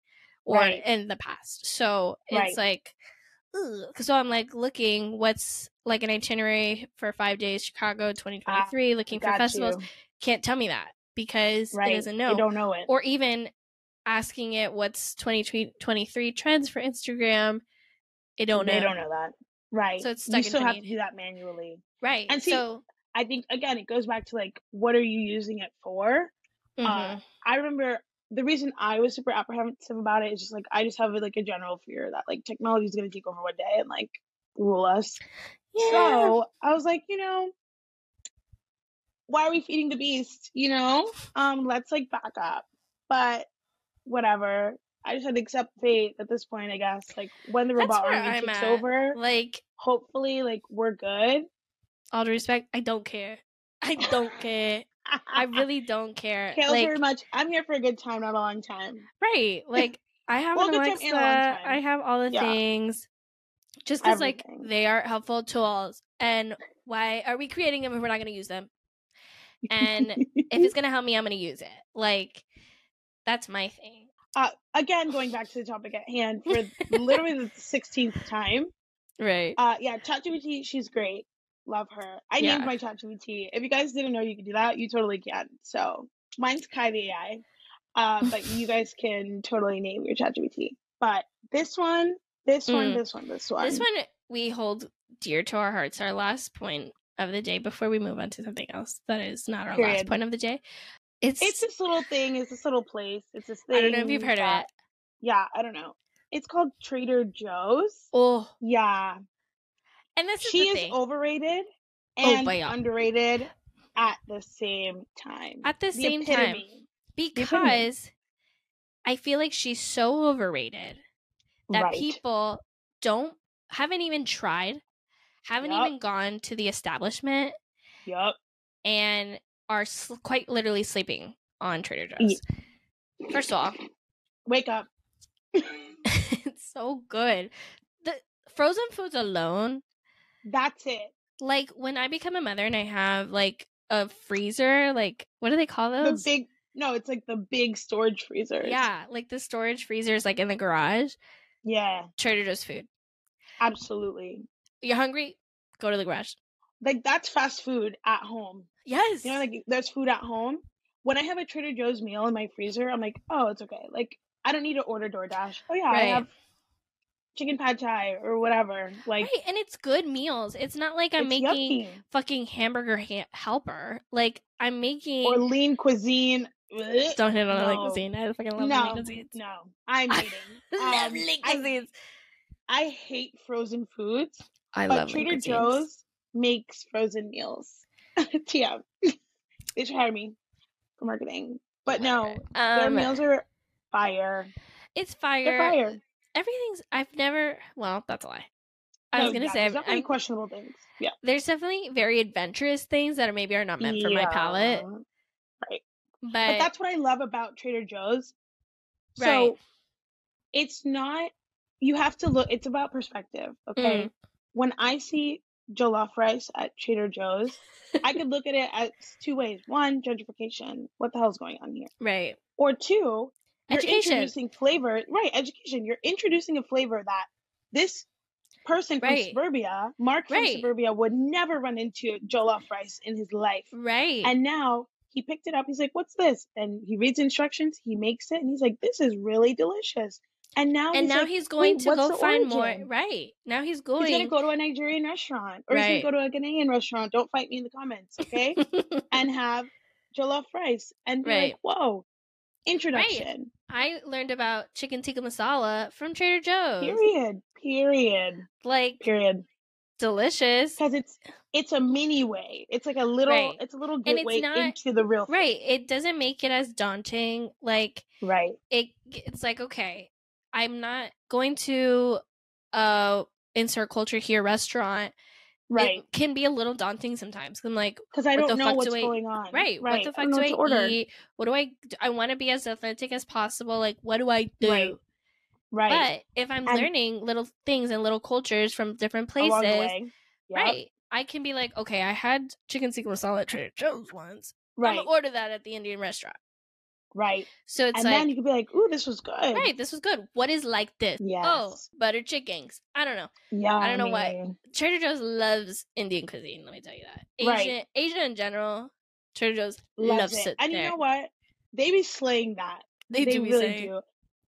or Right. in the past so Right. it's like ugh. so i'm like looking what's like an itinerary for five days chicago 2023 looking for festivals you. can't tell me that because Right. it doesn't know. You don't know it. or even asking it what's 2023 trends for Instagram. It don't they know. don't know that. Right. So it's you stuck in still have to do that manually. Right. And see, so I think again, it goes back to like, what are you using it for? Uh, mhm. I remember the reason I was super apprehensive about it is just like I just have like a general fear that like technology is going to take over one day and like rule us. yeah. So I was like, you know, why are we feeding the beast? You know, um, let's like back up. But whatever. I just had to accept fate at this point, I guess. Like when the That's robot army takes at. over, like hopefully, like we're good. all due respect, I don't care. I don't care. I really don't care. Kale like very much. I'm here for a good time, not a long time. right. Like I have Well, an good time Alexa. and a long time. I have all the Yeah. things. Just because like they are helpful tools, and why are we creating them if we're not going to use them? And if it's going to help me, I'm going to use it. Like that's my thing. uh, again, going back to the topic at hand for literally the 16th time. Right. Uh, yeah, ChatGPT, she's great. Love her. I Yeah. named my ChatGPT. If you guys didn't know you could do that, you totally can. So mine's Kai the AI. Uh, but you guys can totally name your ChatGPT. But this one, this one, Mm. this one, this one. This one we hold dear to our hearts. Our last point of the day before we move on to something else that is not our last point of the day. It's, It's this little thing. It's this little place. It's this thing. I don't know if you've heard of it. Yeah, I don't know. It's called Trader Joe's. Oh, Yeah, and this is she the is overrated Oh, and yeah. underrated at the same time. At the same time. epitome. epitome. because I feel like she's so overrated that Right. people don't haven't even tried, haven't Yup. even gone to the establishment, Yup. and are sl- quite literally sleeping on Trader Joe's. First of all, Wake up. it's so good. The frozen foods alone, That's it. like when I become a mother and I have like a freezer, like what do they call those? The big no, it's like the big storage freezers. yeah, like the storage freezers, like in the garage. Yeah, Trader Joe's food. absolutely. You're hungry? Go to the garage. Like that's fast food at home. Yes. You know, like there's food at home. When I have a Trader Joe's meal in my freezer, I'm like, oh, it's okay. Like I don't need to order DoorDash. Oh yeah, I Right. have chicken pad thai or whatever. Like right, and it's good meals. It's not like I'm making yummy. fucking hamburger ha- helper. Like I'm making. or lean cuisine. Don't hit on No. cuisine. I fucking love no, lean cuisines. no, I'm I hating. love Um, lean I- cuisines. I hate frozen foods, I, but love Trader cuisines. Joe's makes frozen meals. TM. they should hire me for marketing. But no, their Um, meals are fire. it's fire. They're fire. Everything's. I've never. Well, that's a lie. I No, was gonna yeah, say I've, definitely I'm, questionable things. Yeah. there's definitely very adventurous things that are maybe are not meant for my palate. Right, But, But that's what I love about Trader Joe's. Right. So Right. it's not you have to look it's about perspective, okay? Mm. When I see jollof rice at Trader Joe's, I could look at it as two ways. One, gentrification. What the hell's going on here? right. Or two, you're Education. introducing flavor. Right, education. You're introducing a flavor that this person from Right. suburbia, Mark from Right. suburbia, would never run into jollof rice in his life. Right. And now he picked it up. He's like, "What's this?" And he reads instructions. He makes it, and he's like, "This is really delicious." And now, and he's now like, he's going to go find more. Right. Now he's He's going. gonna go to a Nigerian restaurant, or he's gonna go to a Ghanaian restaurant. Don't fight me in the comments, okay? and have jollof rice, and be Right. like, "Whoa!" Introduction. I learned about chicken tikka masala from Trader Joe's. Period. Period. Like Period. delicious. Because it's it's a mini way. It's like a little. Right. It's a little gateway not- into the real. thing. Right. It doesn't make it as daunting. Like Right. it it's like okay, I'm not going to uh insert culture here restaurant. Right. It can be a little daunting sometimes. I'm like, Because I don't know what's do I- going on. right, Right. what the fuck do I order. eat? What do I? I want to be as authentic as possible. Like what do I do? Right. Right. But if I'm And- learning little things and little cultures from different places, along the way. Yep. right? I can be like, okay, I had chicken tikka masala at Trader Joe's once. Right i'm gonna order that at the Indian restaurant. Right. So it's and like, then you could be like, "Ooh, this was good." right, this was good. What is like this? Oh, butter chickens. I don't know. Yeah. I don't know why. Trader Joe's loves Indian cuisine. Let me tell you that. Asian, Right. Asia in general, Trader Joe's Loves, loves, it. it. And there. you know what? They be slaying that. They, do be really saying. do.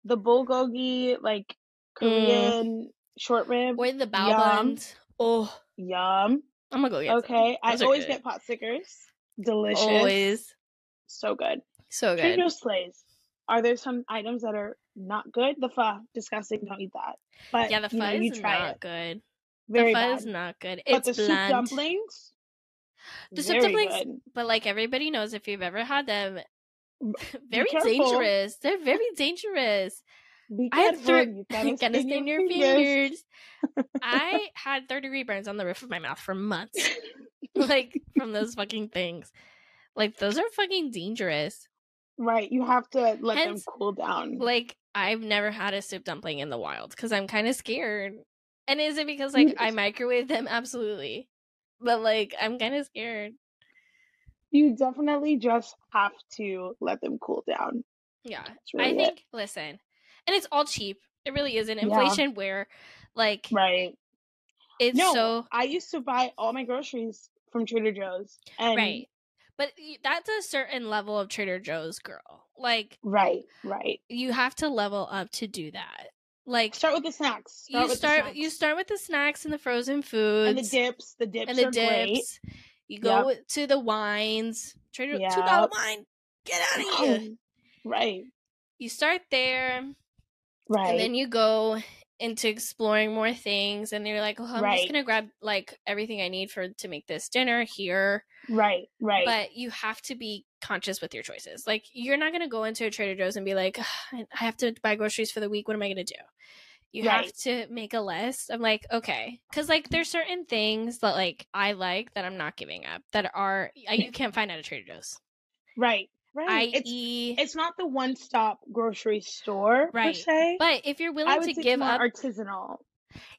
The bulgogi, like mm. Korean short rib. Or the bao buns. Oh, Yum. I'm gonna go get some. Okay. I always good. get pot stickers. Delicious. Always So good. So Trader good. Joe's slays. Are there some items that are not good? The pho, disgusting. Don't eat that. But Yeah, the you know, pho you is try not it. good. Very the pho bad. is not good. but It's the soup bland. dumplings. The soup dumplings- good. But like everybody knows, if you've ever had them, very dangerous. They're very dangerous. Be I had careful. thir- you gotta, Gotta stain stain your fingers. I had third degree burns on the roof of my mouth for months, like from those fucking things. Like those are fucking dangerous. Right. You have to let Hence, them cool down. Like I've never had a soup dumpling in the wild because I'm kind of scared. And is it because like I microwave them? Absolutely. But like I'm kind of scared. you definitely just have to let them cool down. Yeah. Really I it. think listen, and it's all cheap. It really isn't Yeah. inflation where like Right. it's No, so I used to buy all my groceries from Trader Joe's. And right. But that's a certain level of Trader Joe's girl. Like Right, right. you have to level up to do that. Like Start with the snacks. Start you start the you start with the snacks and the frozen foods and the dips. The dips and the are great. dips. You go to the wines. Trader two dollar wine. Get out of here. Oh, right, You start there, right. and then you go into exploring more things. And you're like, oh, I'm just gonna grab like everything I need for to make this dinner here. right, right. But you have to be conscious with your choices. Like you're not gonna go into a Trader Joe's and be like, I have to buy groceries for the week. What am I gonna do? You have to make a list. I'm like, okay, because like there's certain things that like I like that I'm not giving up that are you can't find at a Trader Joe's. right, right. it's I.e., it's not the one stop grocery store per se. but if you're willing to give it's up, artisanal.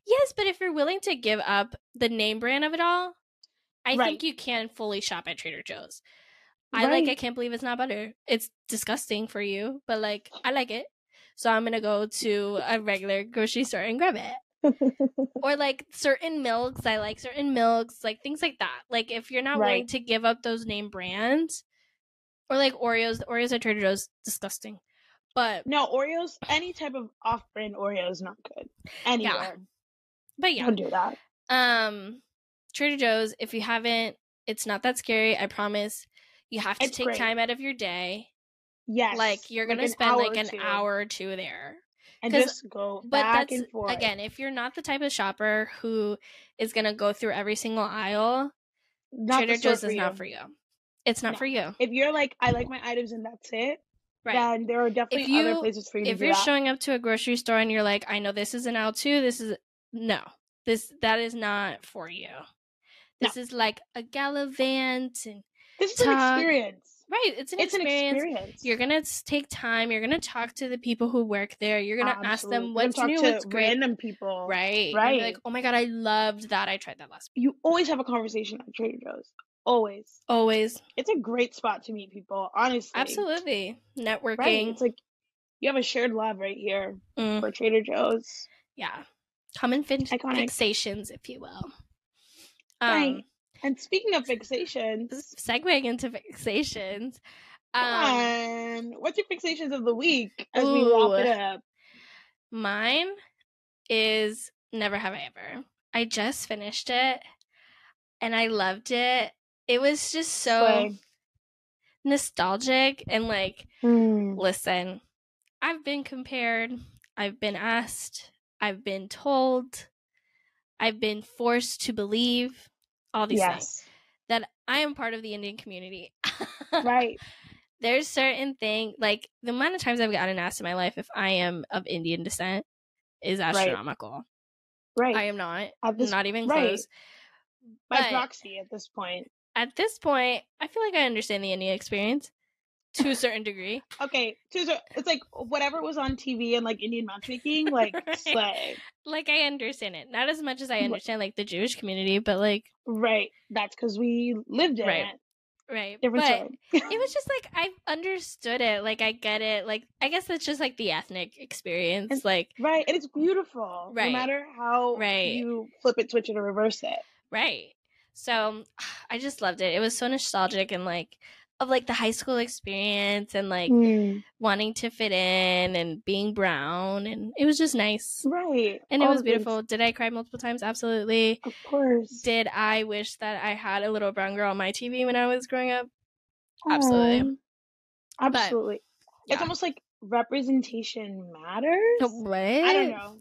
yes, but if you're willing to give up the name brand of it all, I Right. think you can fully shop at Trader Joe's. I like. I can't believe it's not butter. It's disgusting for you, but like I like it. So I'm gonna go to a regular grocery store and grab it. Or like certain milks, I like certain milks, like things like that. Like if you're not willing to give up those name brands, or like Oreos, The Oreos at Trader Joe's, disgusting. But no, Oreos, any type of off brand Oreo is not good. Anywhere. but yeah, Don't do that. um, Trader Joe's. If you haven't, it's not that scary. I promise. You have to It's take great. time out of your day. Yes. Like you're gonna an spend like an two. hour or two there. And just go But back that's and forth. again, if you're not the type of shopper who is gonna go through every single aisle, not Trader Joe's is not for you. It's not No. for you. If you're like, I like my items and that's it, Right. then there are definitely you- other places for you if you're that. showing up to a grocery store and you're like, I know this is an L two, this is no. This that is not for you. This is like a gallivant and this is an experience. right, it's an It's an experience. experience. You're gonna take time. You're gonna talk to the people who work there. You're gonna ask them what's gonna new, talk to what's great. random people. Right, You're Right. like, oh my god, I loved that. I tried that last. week. You always have a conversation at Trader Joe's. Always. Always, It's a great spot to meet people, honestly. absolutely, networking. Right. It's like you have a shared love right here Mm, for Trader Joe's. yeah, common fin- fixations, if you will. Um, Right. And speaking of fixations, segueing into fixations. come Um, on. What's your fixations of the week as we wrap it up? mine is Never Have I Ever. I just finished it and I loved it. It was just so Slay. nostalgic and like, Hmm. listen, I've been compared, I've been asked, I've been told, I've been forced to believe all these things that I am part of the Indian community. Right. there's certain thing like the amount of times I've gotten asked in my life if I am of Indian descent is astronomical. Right. I am not, At this, not even right. close. by but- proxy at this point. At this point, I feel like I understand the Indian experience to a certain degree. Okay, so it's like whatever was on TV and like Indian matchmaking, like Right. slay. Like I understand it, not as much as I understand like the Jewish community, but like Right. That's because we lived in Right. it. right. Different but it was just like I understood it, like I get it. Like I guess that's just like the ethnic experience. And- like Right, and it's beautiful. Right. No matter how Right. you flip it, switch it, or reverse it. Right. So I just loved it. It was so nostalgic and like of like the high school experience and like Mm. wanting to fit in and being brown and it was just nice. Right. And it was beautiful. Did I cry multiple times? Absolutely. Of course. Did I wish that I had a little brown girl on my TV when I was growing up? Absolutely. Aw. Absolutely. yeah. It's almost like representation matters. What? I don't know.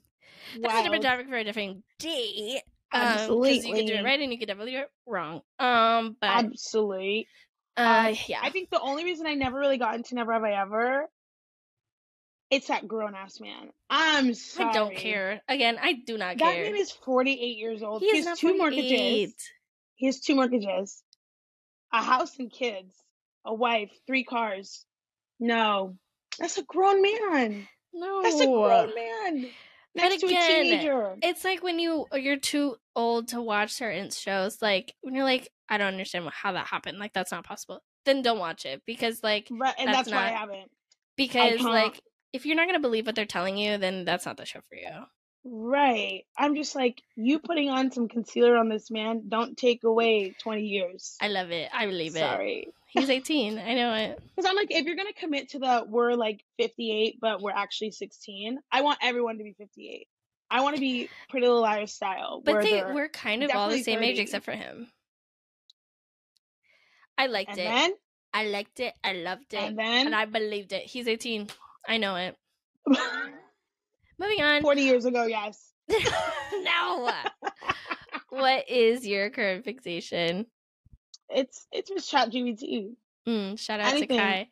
That's a different topic for a different day. Um, Absolutely. you could do it right and you could definitely do it wrong. Um, but Absolutely. uh, yeah. I think the only reason I never really got into Never Have I Ever, it's that grown ass man. I'm sorry. I don't care. Again, I do not That care. man is 48 years old. he He, has two 48. mortgages. He has two mortgages, a house and kids, a wife, three cars. No, that's a grown man. No, That's a grown man next to a again, teenager. it's like when you you're too old to watch certain shows. Like when you're like, I don't understand how that happened. Like that's not possible. Then don't watch it because like Right, and that's that's, why I not- haven't. because can't- like if you're not gonna believe what they're telling you, then that's not the show for you. Right. I'm just like, you putting on some concealer on this man, don't take away 20 years. I love it. I believe it. Sorry. He's 18. I know it. Because I'm like, if you're gonna commit to the we're like 58, but we're actually 16, I want everyone to be 58. I want to be Pretty Little Liars style. But they were kind of all the same age except for him. I liked and it. then I liked it. I loved it. and then and I believed it. He's 18. I know it. Moving on. 40 years ago, yes. no. what is your current fixation? It's it's with ChatGPT. Mm, shout out Anything. to Kai.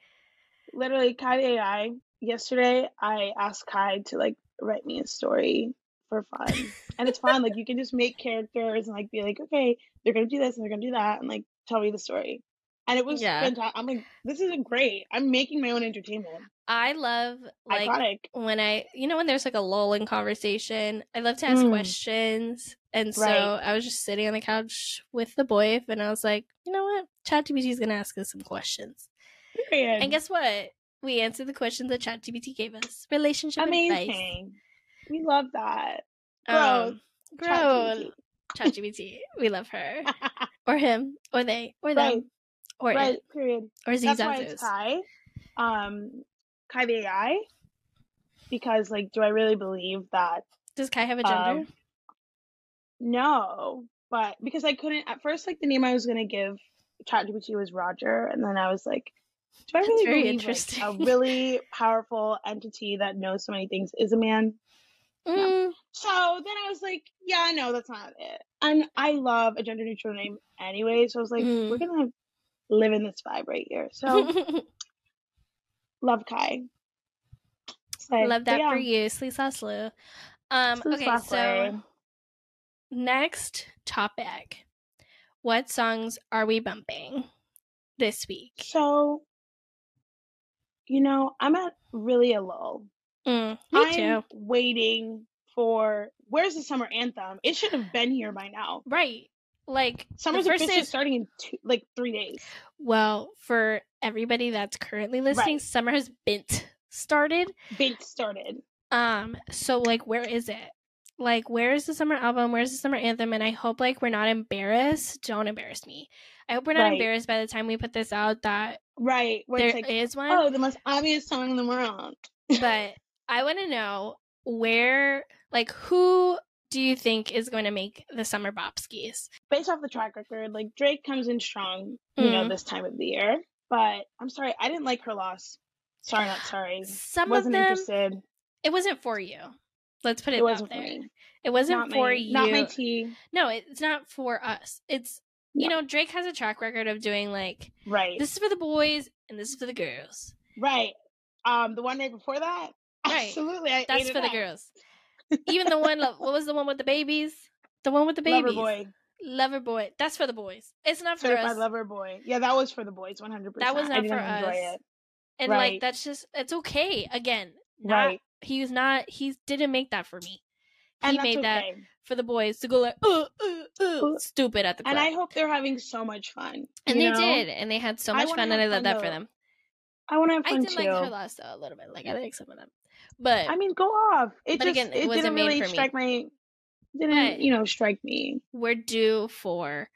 Literally, Kai AI. Yesterday, I asked Kai to like write me a story for fun, and it's fun. Like you can just make characters and like be like, okay, they're gonna do this and they're gonna do that, and like tell me the story. And it was Yeah. fantastic. I'm like, this isn't great. I'm making my own entertainment. I love like Iconic. when I, you know, when there's like a lull in conversation, I love to ask Mm. questions. And so Right. I was just sitting on the couch with the boy, and I was like, you know what? ChatGPT is going to ask us some questions. Period. And guess what? We answered the questions that ChatGPT gave us. Relationship advice. We love that. Um, grow. ChatGPT. We love her. Or him. Or they. Or them. Or right. it. Period. Or That's why it's Kai. Um, Kai the AI. Because like, do I really believe that? Does Kai have a gender? Um, No, but because I couldn't at first, like the name I was gonna give ChatGPT was Roger, and then I was like, do I That's really believe like, a really powerful entity that knows so many things is a man? Mm, So then I was like, yeah, no, that's not it. And I love a gender neutral name anyway, so I was like, Mhm. we're gonna live in this vibe right here. So love Kai. So, Love that yeah, for you, Slee Saslu. Um, Slee okay, Saslu. so next topic. What songs are we bumping this week? So, you know, I'm at really a lull. Mm, me I'm too. waiting for where's the summer anthem? It should have been here by now. Right. Like Summer's officially is starting in two, like three days. well, for everybody that's currently listening, Right. summer has been started. Bint started. Um, so like where is it? Like where is the summer album? Where's the summer anthem? And I hope like we're not embarrassed. Don't embarrass me. I hope we're not Right. embarrassed by the time we put this out that Right. Where there is it's like, one. oh, the most obvious song in the world. but I want to know where, like, who do you think is going to make the summer bop skis? Based off the track record, like Drake comes in strong, you know, Mhm. this time of the year. But I'm sorry, I didn't like her loss. Sorry, not sorry. Some Wasn't of them, interested. it wasn't for you. Let's put it, It wasn't for me. It wasn't Not for my, you. not my tea. no, it's not for us. It's you No. know, Drake has a track record of doing like Right. this is for the boys and this is for the girls. Right. Um, the one right before that. Right. Absolutely, I That's for the up. girls. Even the one, what was the one with the babies? The one with the babies. Lover boy, Lover boy. That's for the boys. It's not for certified us. lover boy. Yeah, that was for the boys, one hundred percent. That was I not for us. it. and like that's just it's okay. Again, not, Right, He's not. He didn't make that for me. He made that for the boys to go like, uh, uh, uh, stupid at the club. And I hope they're having so much fun. And they know? did, and they had so much fun, and I love that for them. I want to have I fun did too. like her last though a little bit. Like I like some of them, but I mean, go off. It just again, it it, didn't really for me. strike my didn't But- you know strike me we're due for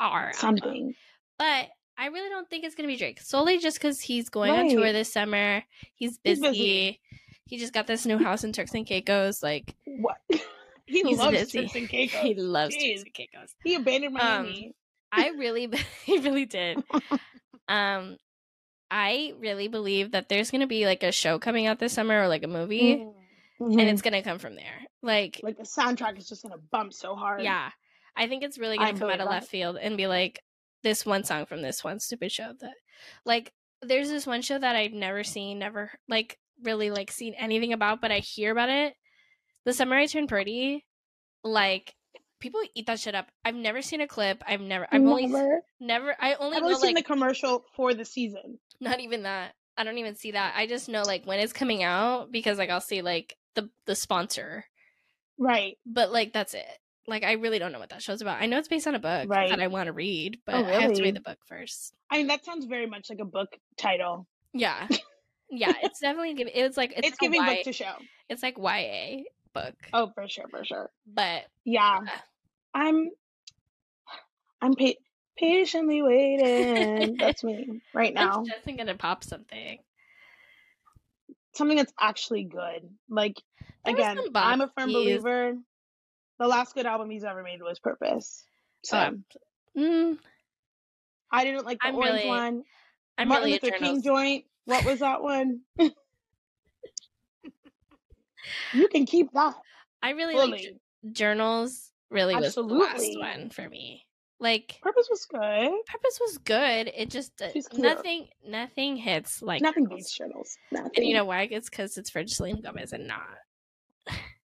our album. something. But I really don't think it's gonna be Drake solely just because he's going on tour this summer. He's He's busy. busy. He just got this new house in Turks and Caicos. Like What? he He's loves busy. Turks and Caicos. he loves Jeez. Turks and Caicos. He abandoned Um, Miami. I really, he really did. Um, I really believe that there's gonna be like a show coming out this summer or like a movie, Mhm. and it's gonna come from there. Like, like the soundtrack is just gonna bump so hard. yeah, I think it's really gonna I come out of left field and be like this one song from this one stupid show that, like, there's this one show that I've never seen, never like really like seen anything about, but I hear about it. The Summer I Turned Pretty, like. People eat that shit up. I've never seen a clip. I've never. I've only Never. never. I only I've know seen like the commercial for the season. not even that i don't even see that i just know like when it's coming out because like i'll see like the the sponsor Right. but like that's it like i really don't know what that show's about i know it's based on a book Right. that i want to read oh, but Oh, i have to read the book first I mean, that sounds very much like a book title. yeah yeah it's definitely giv- it's like it's, It's, like giving Y- book to show. it's like ya book Oh, for sure, for sure. but Yeah. I'm I'm pa- patiently waiting. That's me right now. I'm just gonna pop something. Something that's actually good. Like There again, I'm a firm believer. The last good album he's ever made was Purpose. So Mm, I didn't like the I'm orange really- one. I'm Martin really Luther King joint. What was that one? you can keep that I really like fully. j- journals. Really was the last one for me. Like Purpose was good. purpose was good. It just uh, nothing. Nothing hits like Nothing beats journals. Nothing. And you know why? It's because it's for Selena Gomez and not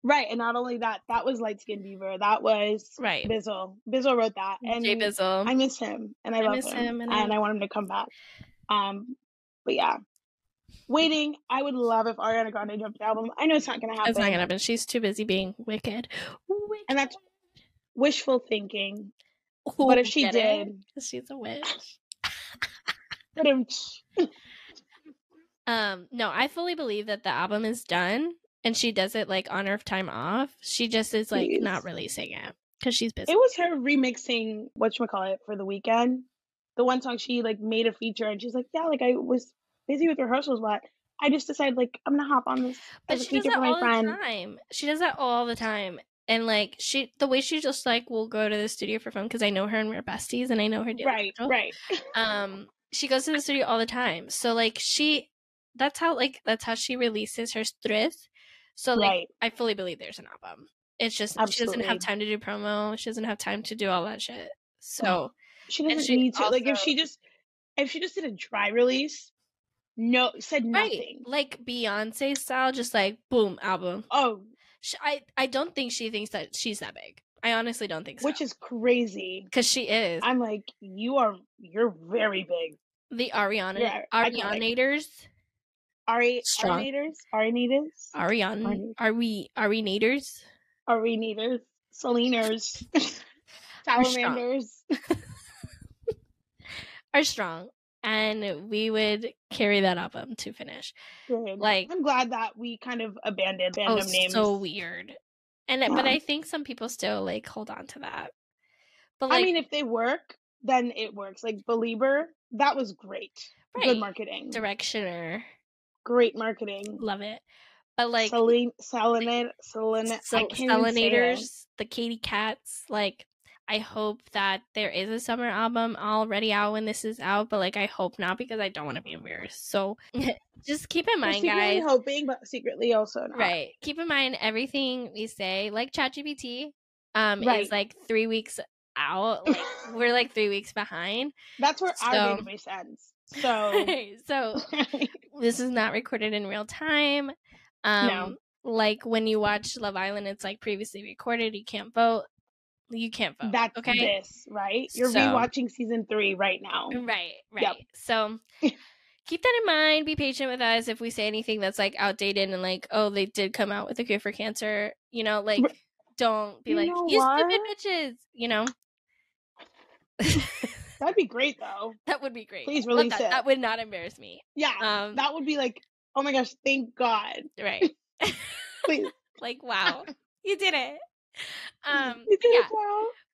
right, and not only that, that was Light Skin Beaver. That was right. Bizzle. Bizzle wrote that, and Jay Bizzle. I miss him, and I, I love miss him, him, and and, I- I want him to come back. Um, but yeah, waiting. I would love if Ariana Grande dropped an album. I know it's not gonna happen. It's not gonna happen. She's too busy being wicked. wicked. And that's- Wishful thinking. Ooh, but if she did- she's a witch. Um, no, I fully believe that the album is done, and she does it like on her time off. She just is like Please. not releasing it because she's busy. it was her remixing what you call it for the Weeknd. The one song she like made a feature, and she's like, "Yeah, like I was busy with rehearsals, but I just decided like I'm gonna hop on this But she does that all friend." the time. She does that all the time. And like she, the way she just like will go to the studio for fun because I know her and we're besties and I know her. Right, schedule. right. Um, she goes to the studio all the time. So like she, that's how like that's how she releases her stress. So like right. I fully believe there's an album. It's just she doesn't have time to do promo. She doesn't have time to do all that shit. So She doesn't she need to. like if she just if she just did a dry release, no said right, nothing. like Beyonce style, just like boom album. Oh, Sh I I don't think she thinks that she's that big. I honestly don't think so. which is crazy. because she is I'm like, you are you're very big. the Ariana Yeah. Arianators. Ari Strong. Arinators? Arinators? Arian are we Arinators? Arinators? Saliners? Salamanders? Are strong. And we would carry that album to finish. Good. Like- I'm glad that we kind of abandoned oh, random oh, names. so weird. And it- but I think some people still like hold on to that. But like I mean, if they work, then it works. Like Belieber, that was great. Right. Good marketing. Directioner, Great marketing. love it. But like Selene, Selenate, Selene, so, I can't even say it. Selenators, the Katy Cats, like I hope that there is a summer album already out when this is out, but like I hope not because I don't want to be embarrassed. So just keep in mind, secretly guys. hoping, but secretly also not. Right. Keep in mind everything we say, like ChatGPT, um, Right. is like three weeks out. Like we're like three weeks behind. That's where our database ends. So, so this is not recorded in real time. Um No. like when you watch Love Island, it's like previously recorded, you can't vote. You can't vote. that's okay. this, right? You're So- rewatching season three right now. Right, right. Yep. So keep that in mind. Be patient with us if we say anything that's like outdated and like, oh, they did come out with a cure for cancer. You know, like don't be You like, you stupid what? bitches. You know, That'd be great though. that would be great. Please release that. it. That would not embarrass me. Yeah, Um, that would be like, oh my gosh, thank God. right. Please, like, wow, you did it. Um, yeah.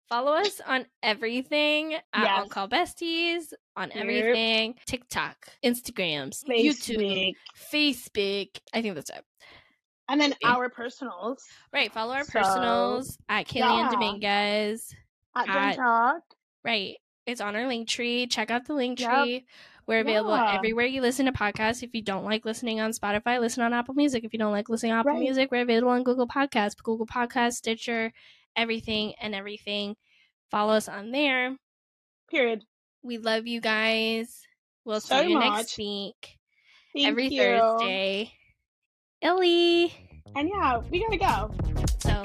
follow us on everything at On Call Besties, on Yep. everything TikTok, Instagrams, YouTube, Facebook, Facebook. I think that's it. and then Yeah. our personals Right. Follow our So, personals at Kaylee yeah. Dominguez. at At- Right. It's on our link tree. Check out the link Yep. tree. We're available Yeah. everywhere you listen to podcasts. If you don't like listening on Spotify, listen on Apple Music. If you don't like listening on Apple Right. Music, we're available on Google Podcasts, Google Podcasts, Stitcher, everything and everything. Follow us on there. Period. We love you guys. We'll So see you much. next week. Thank every you. Thursday. Illy. And yeah, we gotta go. So